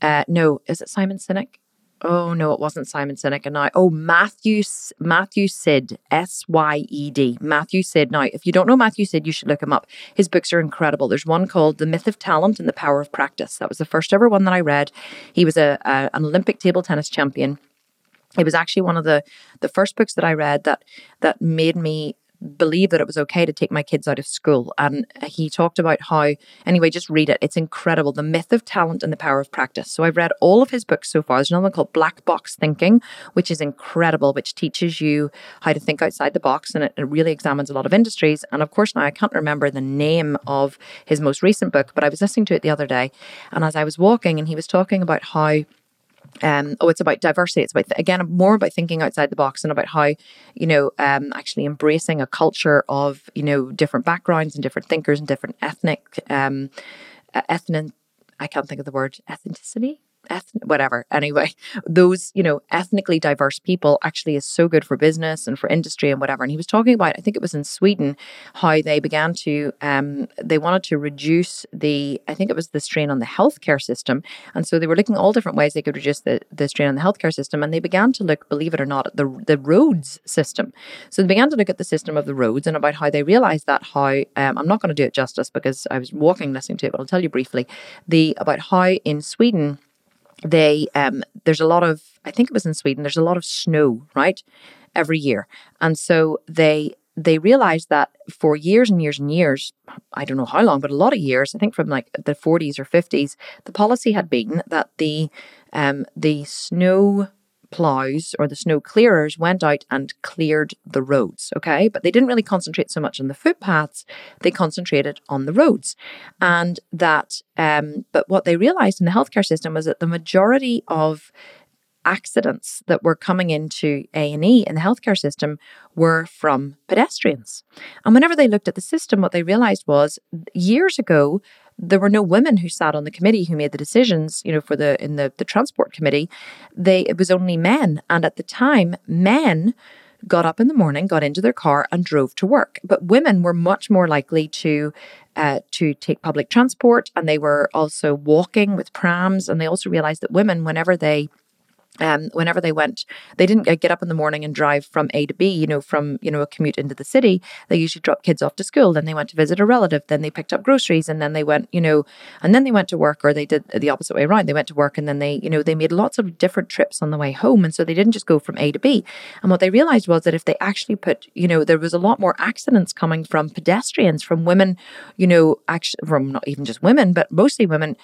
uh, no, is it Simon Sinek? Oh no, it wasn't Simon Sinek. And now, oh Matthew Matthew Syed, S Y E D, Matthew Syed. Now, if you don't know Matthew Syed, you should look him up. His books are incredible. There's one called The Myth of Talent and the Power of Practice. That was the first ever one that I read. He was a, a an Olympic table tennis champion it was actually one of the the first books that I read that that made me believe that it was okay to take my kids out of school. And he talked about how anyway just read it. It's incredible. The myth of talent and the power of practice. So i've read all of his books so far. There's another one called black box thinking which is incredible which teaches you how to think outside the box. And it, it really examines a lot of industries. And of course now i can't remember the name of his most recent book but i was listening to it the other day. And as i was walking and he was talking about how um, oh, it's about diversity. It's about again more about thinking outside the box and about how you know um, actually embracing a culture of you know different backgrounds and different thinkers and different ethnic um, ethnic. I can't think of the word ethnicity ethnic, whatever. Anyway, those, you know, ethnically diverse people actually is so good for business and for industry and whatever. And he was talking about, I think it was in Sweden, how they began to, um, they wanted to reduce the, I think it was the strain on the healthcare system. And so they were looking all different ways they could reduce the, the strain on the healthcare system. And they began to look, believe it or not, at the, the roads system. So they began to look at the system of the roads and about how they realized that how, um, I'm not going to do it justice because I was walking listening to it, but I'll tell you briefly, the, about how in Sweden, they um, there's a lot of I think it was in Sweden. There's a lot of snow, right, every year, and so they they realized that for years and years and years, I don't know how long, but a lot of years, I think from like the 40s or 50s, the policy had been that the um, the snow plows or the snow clearers went out and cleared the roads, okay? But they didn't really concentrate so much on the footpaths, they concentrated on the roads. And that, um, but what they realized in the healthcare system was that the majority of accidents that were coming into A&E in the healthcare system were from pedestrians. And whenever they looked at the system what they realized was years ago there were no women who sat on the committee who made the decisions, you know, for the in the, the transport committee. They it was only men. And at the time, men got up in the morning, got into their car, and drove to work. But women were much more likely to uh, to take public transport, and they were also walking with prams. And they also realized that women, whenever they um, whenever they went, they didn't get up in the morning and drive from A to B, you know, from, you know, a commute into the city. They usually dropped kids off to school. Then they went to visit a relative. Then they picked up groceries and then they went, you know, and then they went to work or they did the opposite way around. They went to work and then they, you know, they made lots of different trips on the way home. And so they didn't just go from A to B. And what they realized was that if they actually put, you know, there was a lot more accidents coming from pedestrians, from women, you know, actually from not even just women, but mostly women,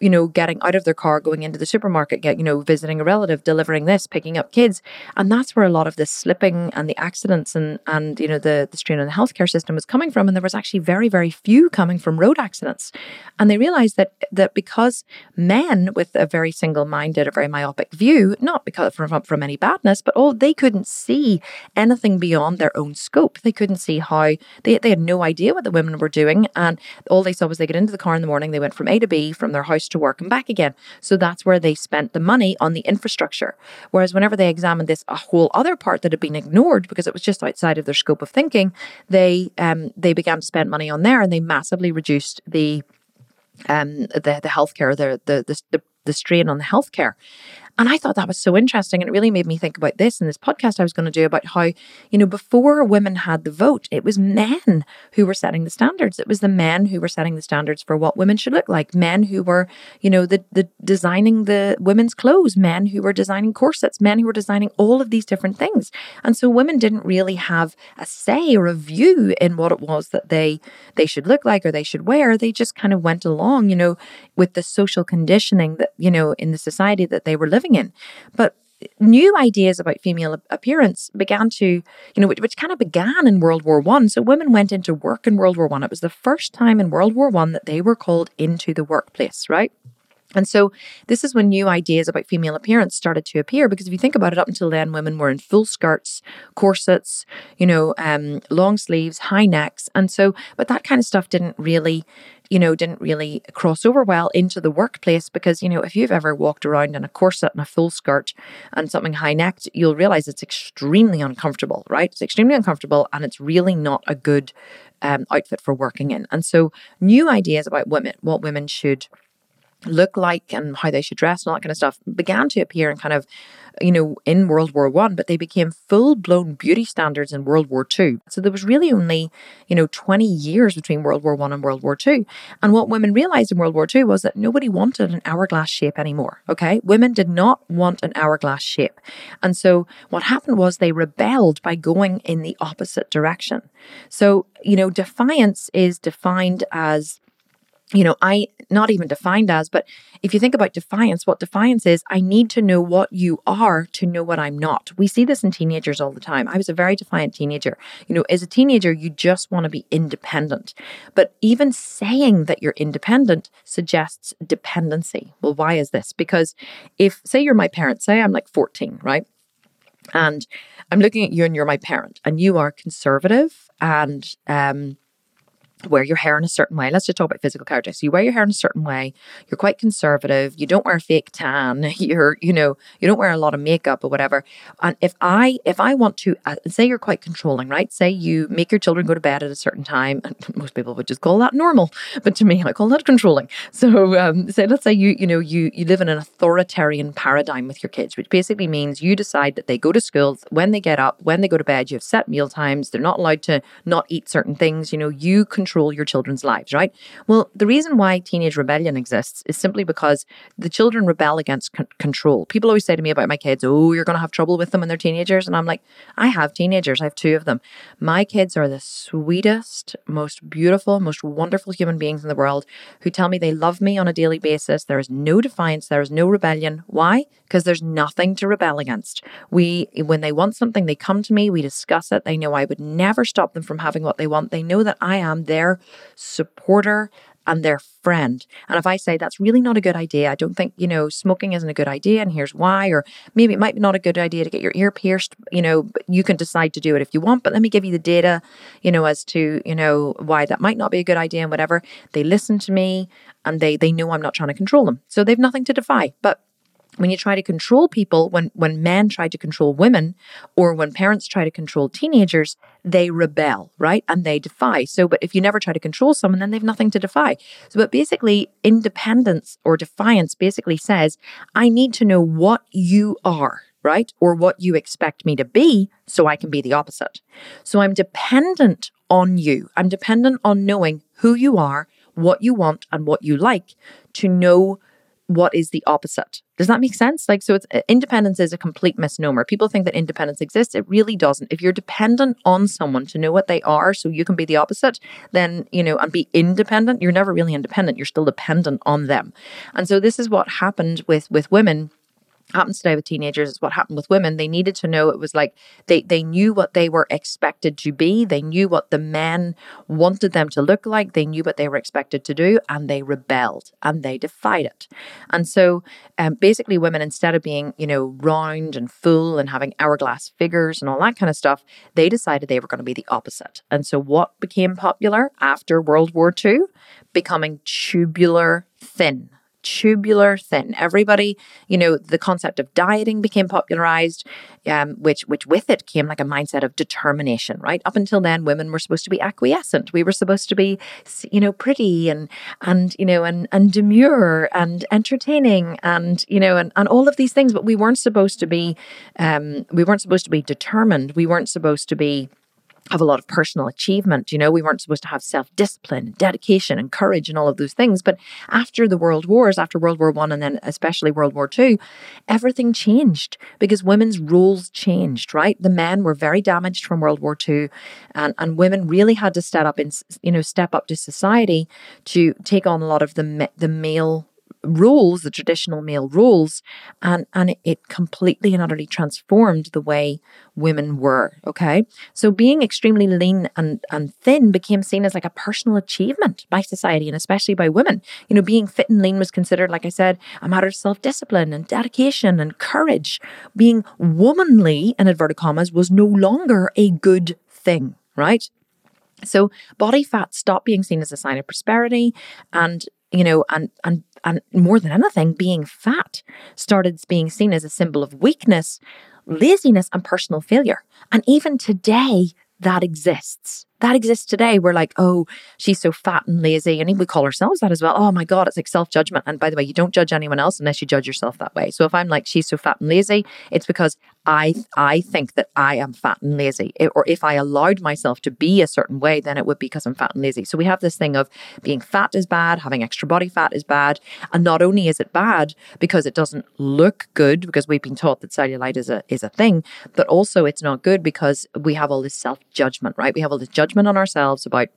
you know, getting out of their car, going into the supermarket, get, you know, visiting a relative of delivering this, picking up kids. And that's where a lot of the slipping and the accidents and, and you know, the, the strain on the healthcare system was coming from. And there was actually very, very few coming from road accidents. And they realized that that because men with a very single-minded, a very myopic view, not because from, from any badness, but oh, they couldn't see anything beyond their own scope. They couldn't see how they, they had no idea what the women were doing. And all they saw was they get into the car in the morning, they went from A to B, from their house to work and back again. So that's where they spent the money on the infrastructure structure. Whereas whenever they examined this a whole other part that had been ignored because it was just outside of their scope of thinking, they um, they began to spend money on there and they massively reduced the um the the healthcare the the the, the, the strain on the healthcare. And I thought that was so interesting. And it really made me think about this in this podcast I was going to do about how, you know, before women had the vote, it was men who were setting the standards. It was the men who were setting the standards for what women should look like. Men who were, you know, the, the designing the women's clothes, men who were designing corsets, men who were designing all of these different things. And so women didn't really have a say or a view in what it was that they they should look like or they should wear. They just kind of went along, you know, with the social conditioning that, you know, in the society that they were living in. But new ideas about female appearance began to, you know, which, which kind of began in World War One. So women went into work in World War One. It was the first time in World War One that they were called into the workplace, right? And so this is when new ideas about female appearance started to appear because if you think about it, up until then, women were in full skirts, corsets, you know, um, long sleeves, high necks. And so, but that kind of stuff didn't really, you know, didn't really cross over well into the workplace because, you know, if you've ever walked around in a corset and a full skirt and something high necked, you'll realize it's extremely uncomfortable, right? It's extremely uncomfortable and it's really not a good um, outfit for working in. And so, new ideas about women, what women should look like and how they should dress and all that kind of stuff began to appear in kind of you know in world war one but they became full-blown beauty standards in world war two. So there was really only you know 20 years between world war one and world war two. And what women realized in world war two was that nobody wanted an hourglass shape anymore okay? Women did not want an hourglass shape. And so what happened was they rebelled by going in the opposite direction. So you know defiance is defined as you know, I not even defined as, but if you think about defiance, what defiance is, I need to know what you are to know what I'm not. We see this in teenagers all the time. I was a very defiant teenager. You know, as a teenager, you just want to be independent. But even saying that you're independent suggests dependency. Well, why is this? Because if, say, you're my parent, say I'm like 14, right? And I'm looking at you and you're my parent, and you are conservative and, um, wear your hair in a certain way. Let's just talk about physical characteristics. So you wear your hair in a certain way. You're quite conservative. You don't wear fake tan. *laughs* You're, you know, you don't wear a lot of makeup or whatever. And if I, if I want to uh, say you're quite controlling, right? Say you make your children go to bed at a certain time, and *laughs* most people would just call that normal, but to me, I call that controlling. So, um, say, let's say you, you know, you you live in an authoritarian paradigm with your kids, which basically means you decide that they go to school when they get up, when they go to bed. You have set meal times. They're not allowed to not eat certain things. You know, you control control your children's lives, right? Well, the reason why teenage rebellion exists is simply because the children rebel against con- control. People always say to me about my kids, oh, you're going to have trouble with them when they're teenagers. And I'm like, I have teenagers, I have two of them. My kids are the sweetest, most beautiful, most wonderful human beings in the world who tell me they love me on a daily basis. There is no defiance, there is no rebellion. Why? Because there's nothing to rebel against. We, when they want something, they come to me, we discuss it. They know I would never stop them from having what they want. They know that I am there their supporter and their friend. And if I say that's really not a good idea, I don't think, you know, smoking isn't a good idea and here's why, or maybe it might be not a good idea to get your ear pierced, you know, you can decide to do it if you want, but let me give you the data, you know, as to, you know, why that might not be a good idea and whatever. They listen to me and they they know I'm not trying to control them. So they've nothing to defy. But when you try to control people, when, when men try to control women, or when parents try to control teenagers, they rebel, right? And they defy. So, but if you never try to control someone, then they've nothing to defy. So, but basically, independence or defiance basically says, I need to know what you are, right? Or what you expect me to be so I can be the opposite. So I'm dependent on you. I'm dependent on knowing who you are, what you want, and what you like to know what is the opposite. Does that make sense? Like, so it's uh, independence is a complete misnomer. People think that independence exists. It really doesn't. If you're dependent on someone to know what they are so you can be the opposite, then, you know, and be independent, you're never really independent. You're still dependent on them. And so this is what happened with with women happens today with teenagers is what happened with women. They needed to know it was like they they knew what they were expected to be. They knew what the men wanted them to look like. They knew what they were expected to do and they rebelled and they defied it. And so um, basically women instead of being you know round and full and having hourglass figures and all that kind of stuff they decided they were going to be the opposite. And so what became popular after world war ii becoming tubular thin tubular thin. Everybody, you know, the concept of dieting became popularized, um, which which with it came like a mindset of determination. Right up until then, women were supposed to be acquiescent. We were supposed to be, you know, pretty and and you know and and demure and entertaining and you know and and all of these things. But we weren't supposed to be, um, we weren't supposed to be determined. We weren't supposed to be have a lot of personal achievement. You know, we weren't supposed to have self discipline, dedication, and courage, and all of those things. But after the World Wars, after World War One, and then especially World War Two, everything changed because women's roles changed. Right, the men were very damaged from World War Two, and and women really had to step up in you know step up to society to take on a lot of the the male rules, the traditional male rules, and and it completely and utterly transformed the way women were. Okay, so being extremely lean and and thin became seen as like a personal achievement by society and especially by women. You know, being fit and lean was considered, like I said, a matter of self discipline and dedication and courage. Being womanly, in inverted commas, was no longer a good thing. Right. So body fat stopped being seen as a sign of prosperity and you know, and and and more than anything, being fat started being seen as a symbol of weakness, laziness, and personal failure. And even today, that exists that exists today. We're like, oh, she's so fat and lazy. And we call ourselves that as well. Oh my God, it's like self judgment. And by the way, you don't judge anyone else unless you judge yourself that way. So if I'm like, she's so fat and lazy, it's because I I think that I am fat and lazy. or if I allowed myself to be a certain way, then it would be because I'm fat and lazy. So we have this thing of being fat is bad, having extra body fat is bad. And not only is it bad because it doesn't look good, because we've been taught that cellulite is a is a thing, but also it's not good because we have all this self judgment, right? We have all this judgment judgment on ourselves about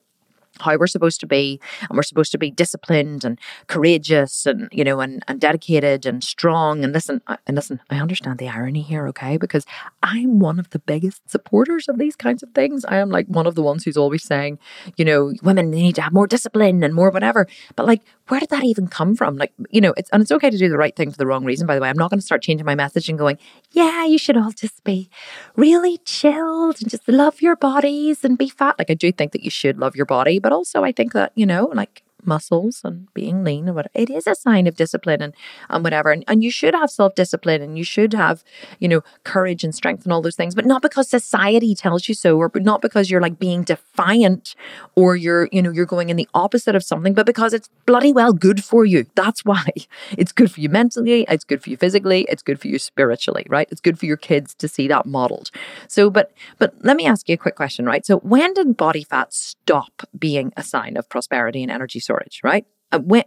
how we're supposed to be and we're supposed to be disciplined and courageous and you know and, and dedicated and strong and listen and listen i understand the irony here okay because i'm one of the biggest supporters of these kinds of things i am like one of the ones who's always saying you know women need to have more discipline and more whatever but like where did that even come from? Like, you know, it's and it's okay to do the right thing for the wrong reason, by the way. I'm not going to start changing my message and going, yeah, you should all just be really chilled and just love your bodies and be fat. Like I do think that you should love your body, but also I think that, you know, like muscles and being lean and whatever. It is a sign of discipline and, and whatever. And, and you should have self discipline and you should have, you know, courage and strength and all those things, but not because society tells you so or not because you're like being defiant or you're, you know, you're going in the opposite of something, but because it's bloody well good for you. That's why *laughs* it's good for you mentally, it's good for you physically, it's good for you spiritually, right? It's good for your kids to see that modeled. So, but, but let me ask you a quick question, right? So, when did body fat stop being a sign of prosperity and energy source? Storage, right? Uh, when,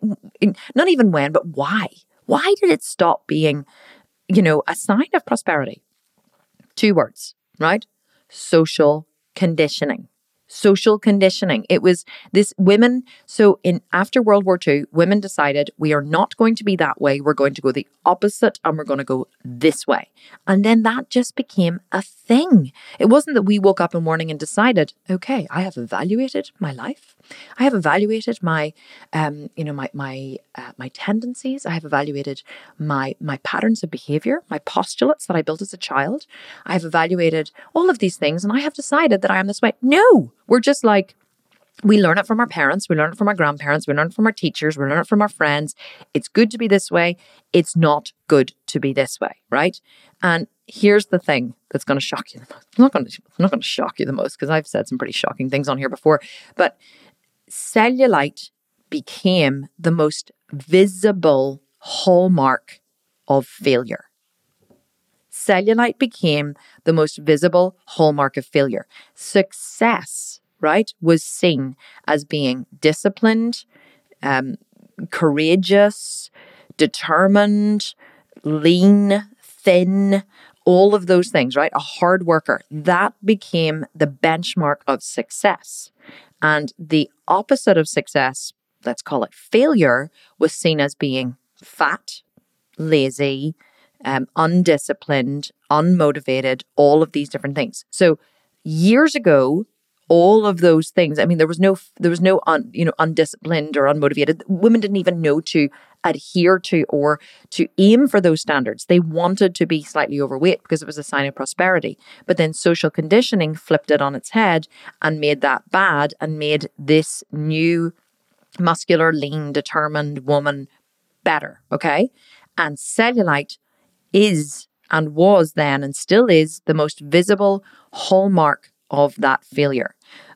not even when, but why? Why did it stop being, you know, a sign of prosperity? Two words, right? Social conditioning social conditioning. It was this women. So in after World War II, women decided we are not going to be that way. We're going to go the opposite and we're going to go this way. And then that just became a thing. It wasn't that we woke up in morning and decided, okay, I have evaluated my life. I have evaluated my, um, you know, my my uh, my tendencies. I have evaluated my my patterns of behavior, my postulates that I built as a child. I have evaluated all of these things, and I have decided that I am this way. No, we're just like, we learn it from our parents, we learn it from our grandparents, we learn it from our teachers, we learn it from our friends. It's good to be this way. It's not good to be this way, right? And here's the thing that's going to shock you the most. I'm not going to, I'm not going to shock you the most because I've said some pretty shocking things on here before. But cellulite became the most visible hallmark of failure. Cellulite became the most visible hallmark of failure. Success, right, was seen as being disciplined, um, courageous, determined, lean, thin, all of those things, right? A hard worker. That became the benchmark of success. And the opposite of success, let's call it failure, was seen as being fat, lazy, um, undisciplined, unmotivated, all of these different things. So years ago, all of those things. I mean, there was no, there was no, un, you know, undisciplined or unmotivated. Women didn't even know to adhere to or to aim for those standards. They wanted to be slightly overweight because it was a sign of prosperity. But then social conditioning flipped it on its head and made that bad and made this new muscular, lean, determined woman better. Okay. And cellulite is and was then and still is the most visible hallmark of that failure.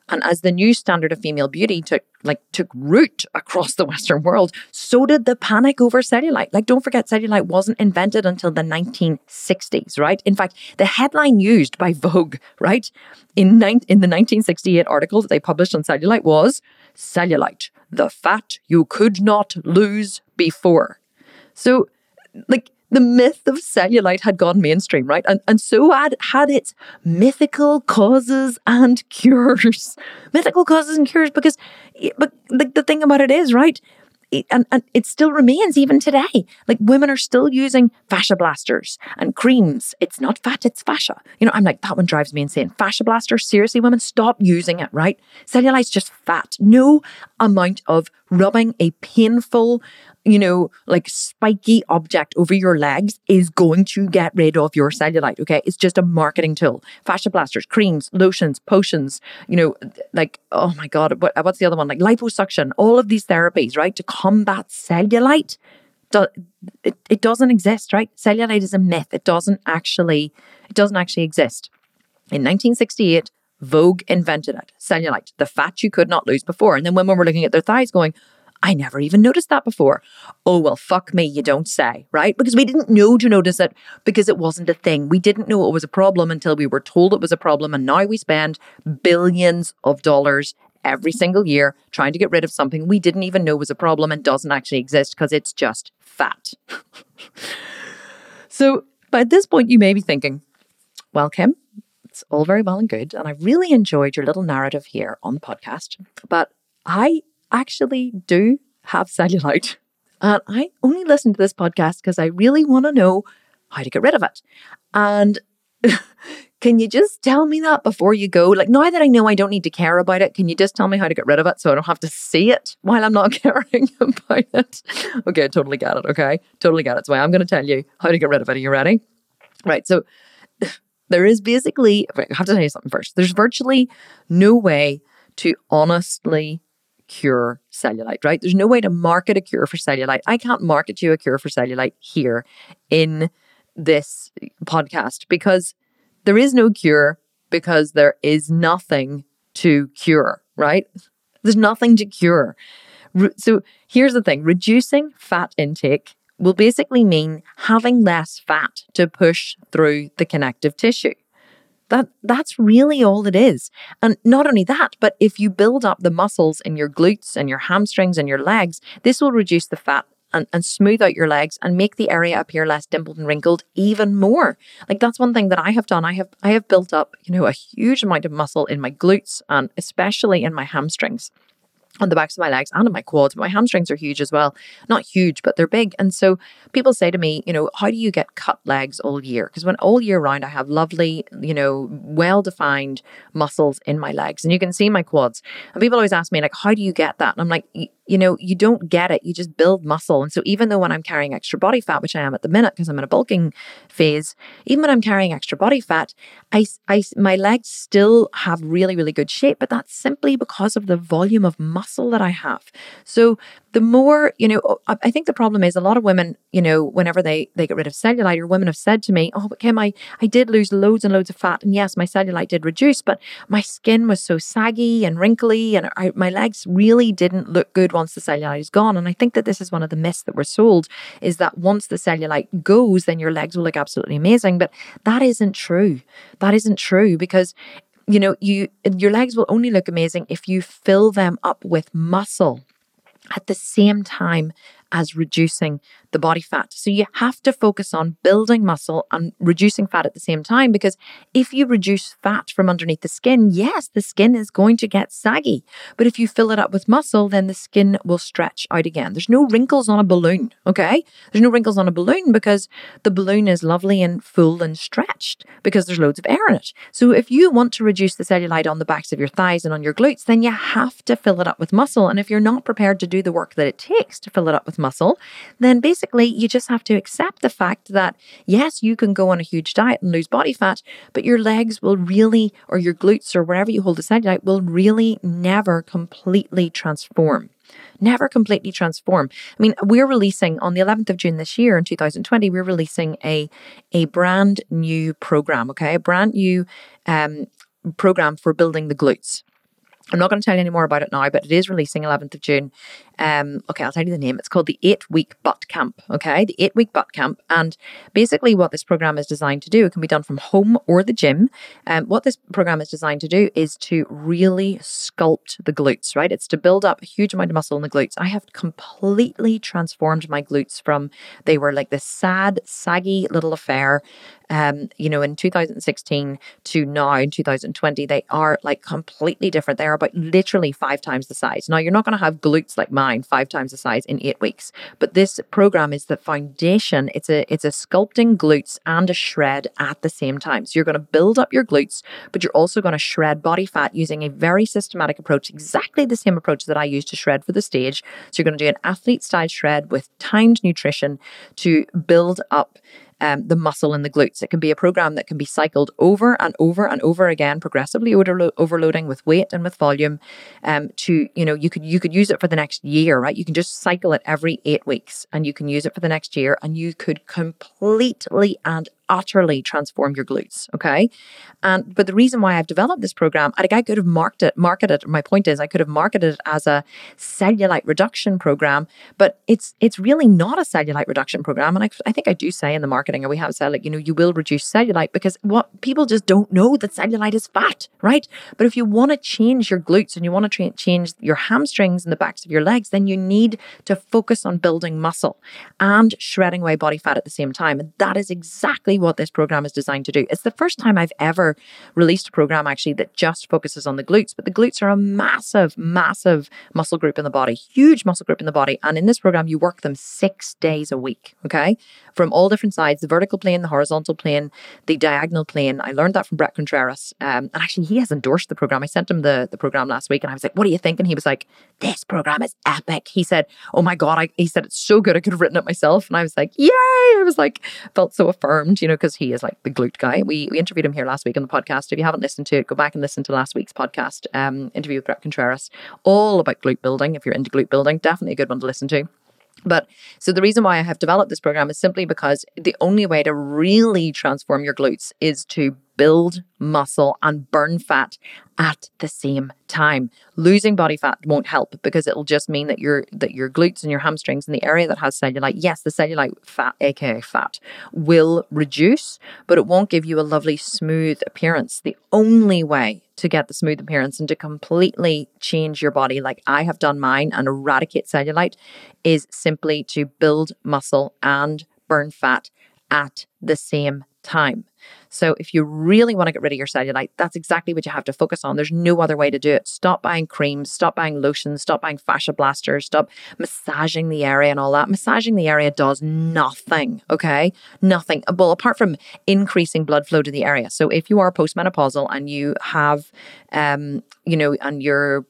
And as the new standard of female beauty took like took root across the Western world, so did the panic over cellulite. Like, don't forget, cellulite wasn't invented until the 1960s, right? In fact, the headline used by Vogue, right, in, in the 1968 article that they published on cellulite was Cellulite, the fat you could not lose before. So, like, the myth of cellulite had gone mainstream, right? And, and so had, had its mythical causes and *laughs* cures. mythical causes and cures because but the, the thing about it is, right? and, and it still remains even today. Like women are still using fascia blasters and creams. It's not fat, it's fascia. You know, I'm like, that one drives me insane. Fascia blaster, seriously, women, stop using it, right? Cellulite's just fat. No amount of rubbing a painful, you know, like spiky object over your legs is going to get rid of your cellulite. Okay. It's just a marketing tool. Fascia blasters, creams, lotions, potions, you know, like, oh my God, what, what's the other one? Like liposuction, all of these therapies, right? To combat cellulite. It, it doesn't exist, right? Cellulite is a myth. It doesn't actually, it doesn't actually exist. In 1968, Vogue invented it. Cellulite, the fat you could not lose before. And then when women were looking at their thighs going, I never even noticed that before. Oh, well, fuck me, you don't say, right? Because we didn't know to notice it because it wasn't a thing. We didn't know it was a problem until we were told it was a problem. And now we spend billions of dollars every single year trying to get rid of something we didn't even know was a problem and doesn't actually exist because it's just fat. *laughs* so, by this point, you may be thinking, well, Kim, it's all very well and good. And I really enjoyed your little narrative here on the podcast. But I actually do have cellulite. And I only listen to this podcast because I really want to know how to get rid of it. And *laughs* can you just tell me that before you go? Like, now that I know I don't need to care about it, can you just tell me how to get rid of it so I don't have to see it while I'm not *laughs* caring about it? Okay, totally got it. Okay, totally got it. So I'm going to tell you how to get rid of it. Are you ready? Right. So there is basically, I have to tell you something first. There's virtually no way to honestly cure cellulite, right? There's no way to market a cure for cellulite. I can't market you a cure for cellulite here in this podcast because there is no cure because there is nothing to cure, right? There's nothing to cure. So here's the thing reducing fat intake will basically mean having less fat to push through the connective tissue. That that's really all it is. And not only that, but if you build up the muscles in your glutes and your hamstrings and your legs, this will reduce the fat and, and smooth out your legs and make the area appear less dimpled and wrinkled even more. Like that's one thing that I have done. I have I have built up, you know, a huge amount of muscle in my glutes and especially in my hamstrings on the backs of my legs and on my quads. My hamstrings are huge as well. Not huge, but they're big. And so people say to me, you know, how do you get cut legs all year? Because when all year round I have lovely, you know, well defined muscles in my legs and you can see my quads. And people always ask me, like, how do you get that? And I'm like, you know, you don't get it. You just build muscle. And so even though when I'm carrying extra body fat, which I am at the minute because I'm in a bulking phase, even when I'm carrying extra body fat, I, I, my legs still have really, really good shape, but that's simply because of the volume of muscle that I have. So the more, you know, I think the problem is a lot of women, you know, whenever they, they get rid of cellulite or women have said to me, oh, but Kim, I, I did lose loads and loads of fat. And yes, my cellulite did reduce, but my skin was so saggy and wrinkly and I, my legs really didn't look good once the cellulite is gone. And I think that this is one of the myths that we're sold is that once the cellulite goes, then your legs will look absolutely amazing. But that isn't true. That isn't true because you know you your legs will only look amazing if you fill them up with muscle at the same time as reducing the body fat. So you have to focus on building muscle and reducing fat at the same time because if you reduce fat from underneath the skin, yes, the skin is going to get saggy. But if you fill it up with muscle, then the skin will stretch out again. There's no wrinkles on a balloon, okay? There's no wrinkles on a balloon because the balloon is lovely and full and stretched because there's loads of air in it. So if you want to reduce the cellulite on the backs of your thighs and on your glutes, then you have to fill it up with muscle. And if you're not prepared to do the work that it takes to fill it up with muscle, then basically basically, you just have to accept the fact that, yes, you can go on a huge diet and lose body fat, but your legs will really, or your glutes, or wherever you hold the cellulite, will really never completely transform never completely transform. I mean, we're releasing on the 11th of June this year in 2020, we're releasing a a brand new program, okay? A brand new um program for building the glutes. I'm not going to tell you any more about it now, but it is releasing 11th of June. Um, okay, I'll tell you the name. It's called the Eight Week Butt Camp. Okay, the Eight Week Butt Camp. And basically, what this program is designed to do, it can be done from home or the gym. Um, what this program is designed to do is to really sculpt the glutes, right? It's to build up a huge amount of muscle in the glutes. I have completely transformed my glutes from they were like this sad, saggy little affair um, you know, in 2016 to now in 2020, they are like completely different. They are about literally five times the size. Now, you're not going to have glutes like mine five times the size in eight weeks, but this program is the foundation. It's a it's a sculpting glutes and a shred at the same time. So you're going to build up your glutes, but you're also going to shred body fat using a very systematic approach, exactly the same approach that I use to shred for the stage. So you're going to do an athlete style shred with timed nutrition to build up um, the muscle and the glutes. It can be a program that can be cycled over and over and over again, progressively overlo- overloading with weight and with volume. Um, to you know, you could you could use it for the next year, right? You can just cycle it every eight weeks, and you can use it for the next year, and you could completely and utterly transform your glutes. Okay. And but the reason why I've developed this program, I think I could have marked it, marketed. My point is I could have marketed it as a cellulite reduction program, but it's it's really not a cellulite reduction program. And I, I think I do say in the marketing, or we have said like, you know, you will reduce cellulite because what people just don't know that cellulite is fat, right? But if you want to change your glutes and you want to tra- change your hamstrings and the backs of your legs, then you need to focus on building muscle and shredding away body fat at the same time. And that is exactly exactly what this program is designed to do. It's the first time I've ever released a program actually that just focuses on the glutes, but the glutes are a massive, massive muscle group in the body, huge muscle group in the body. And in this program, you work them six days a week, okay? From all different sides the vertical plane, the horizontal plane, the diagonal plane. I learned that from Bret Contreras. Um, and actually, he has endorsed the program. I sent him the, the program last week and I was like, what do you think? And he was like, this program is epic. He said, oh my God, I, he said, it's so good. I could have written it myself. And I was like, yay. I was like, felt so affirmed you know, because he is like the glute guy. We we interviewed him here last week on the podcast. If you haven't listened to it, go back and listen to last week's podcast um, interview with Bret Contreras, all about glute building. If you're into glute building, definitely a good one to listen to. But so the reason why I have developed this program is simply because the only way to really transform your glutes is to build muscle and burn fat at the same time. Losing body fat won't help because it'll just mean that your that your glutes and your hamstrings and the area that has cellulite, yes, the cellulite fat, aka fat, will reduce, but it won't give you a lovely smooth appearance. The only way to get the smooth appearance and to completely change your body. Like I have done mine and eradicate cellulite is simply to build muscle and burn fat at the same time. So if you really want to get rid of your cellulite, that's exactly what you have to focus on. There's no other way to do it. Stop buying creams, stop buying lotions, stop buying fascia blasters, stop massaging the area and all that. Massaging the area does nothing, okay? Nothing. Well, apart from increasing blood flow to the area. So if you are postmenopausal and you have um, you know, and you're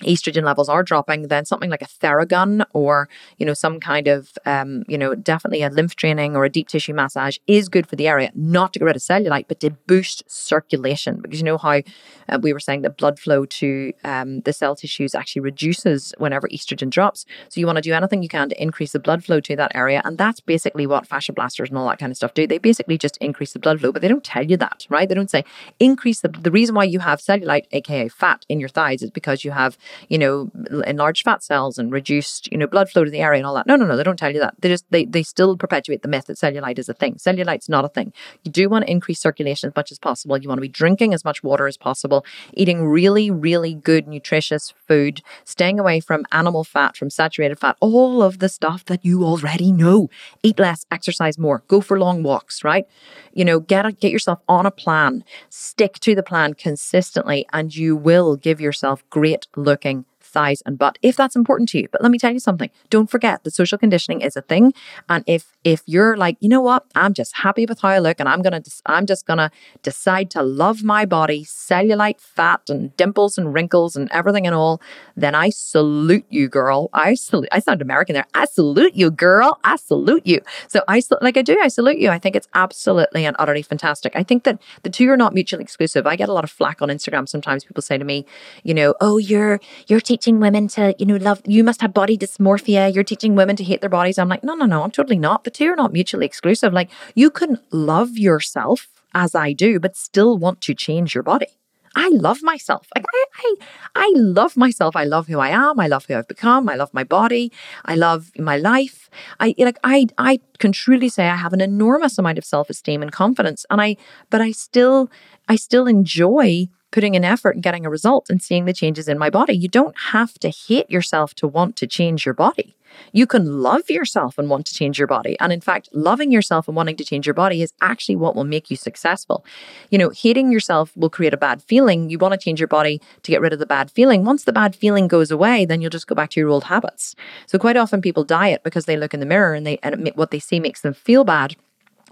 estrogen levels are dropping, then something like a Theragun or, you know, some kind of, um, you know, definitely a lymph draining or a deep tissue massage is good for the area, not to get rid of cellulite, but to boost circulation. Because you know how uh, we were saying that blood flow to um, the cell tissues actually reduces whenever estrogen drops. So you want to do anything you can to increase the blood flow to that area. And that's basically what fascia blasters and all that kind of stuff do. They basically just increase the blood flow, but they don't tell you that, right? They don't say increase the, the reason why you have cellulite, aka fat in your thighs is because you have you know, enlarged fat cells and reduced, you know, blood flow to the area and all that. No, no, no, they don't tell you that. They just they they still perpetuate the myth that cellulite is a thing. Cellulite's not a thing. You do want to increase circulation as much as possible. You want to be drinking as much water as possible, eating really, really good nutritious food, staying away from animal fat, from saturated fat, all of the stuff that you already know. Eat less, exercise more, go for long walks, right? You know, get a, get yourself on a plan, stick to the plan consistently, and you will give yourself great looking thighs, and butt if that's important to you. But let me tell you something. Don't forget that social conditioning is a thing. And if if you're like, you know what, I'm just happy with how I look and I'm gonna I'm just gonna decide to love my body, cellulite, fat, and dimples and wrinkles and everything and all, then I salute you, girl. I salute I sound American there. I salute you, girl. I salute you. So I like I do, I salute you. I think it's absolutely and utterly fantastic. I think that the two are not mutually exclusive. I get a lot of flack on Instagram. Sometimes people say to me, you know, oh, you're you're teaching women to, you know, love you must have body dysmorphia. You're teaching women to hate their bodies. I'm like, no, no, no, I'm totally not. The two are not mutually exclusive. Like you can love yourself as I do, but still want to change your body. I love myself. Like I, I, I love myself. I love who I am. I love who I've become. I love my body. I love my life. I like I I can truly say I have an enormous amount of self-esteem and confidence. And I but I still I still enjoy putting in effort and getting a result and seeing the changes in my body. You don't have to hate yourself to want to change your body. You can love yourself and want to change your body. And in fact, loving yourself and wanting to change your body is actually what will make you successful. You know, hating yourself will create a bad feeling. You want to change your body to get rid of the bad feeling. Once the bad feeling goes away, then you'll just go back to your old habits. So quite often people diet because they look in the mirror and they and what they see makes them feel bad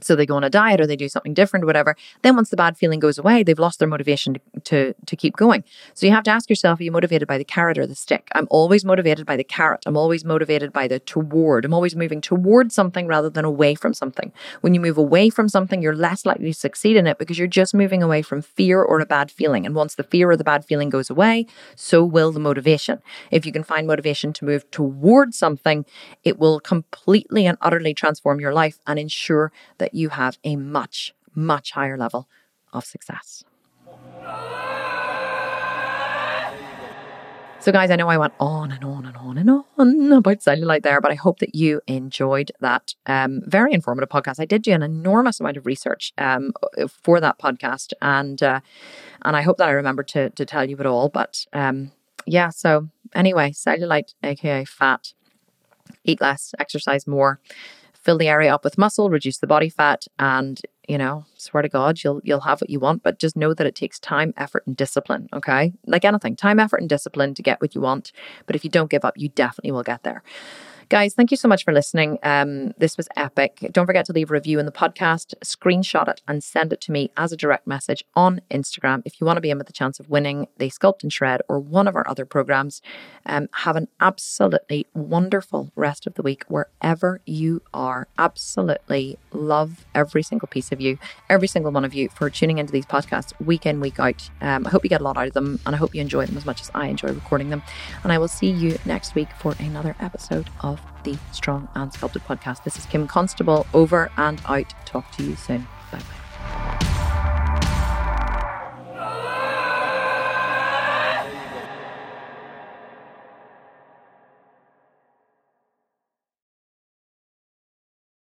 so they go on a diet or they do something different whatever. Then once the bad feeling goes away they've lost their motivation to, to, to keep going. So you have to ask yourself are you motivated by the carrot or the stick? I'm always motivated by the carrot. I'm always motivated by the toward. I'm always moving toward something rather than away from something. When you move away from something you're less likely to succeed in it because you're just moving away from fear or a bad feeling. And once the fear or the bad feeling goes away so will the motivation. If you can find motivation to move toward something it will completely and utterly transform your life and ensure that that you have a much, much higher level of success. So, guys, I know I went on and on and on and on about cellulite there, but I hope that you enjoyed that um, very informative podcast. I did do an enormous amount of research um, for that podcast, and uh, and I hope that I remember to to tell you it all. But um, yeah, so anyway, cellulite, aka fat, eat less, exercise more, fill the area up with muscle, reduce the body fat, and you know, swear to God, you'll you'll have what you want. But just know that it takes time, effort, and discipline. Okay, like anything, time, effort, and discipline to get what you want. But if you don't give up, you definitely will get there. Guys, thank you so much for listening. Um, this was epic. Don't forget to leave a review in the podcast, screenshot it, and send it to me as a direct message on Instagram if you want to be in with the chance of winning the Sculpt and Shred or one of our other programs. Um, have an absolutely wonderful rest of the week wherever you are. Absolutely love every single piece of you, every single one of you for tuning into these podcasts week in, week out. Um, I hope you get a lot out of them and I hope you enjoy them as much as I enjoy recording them. And I will see you next week for another episode of the Strong and Sculpted podcast. This is Kim Constable over and out. Talk to you soon. Bye bye.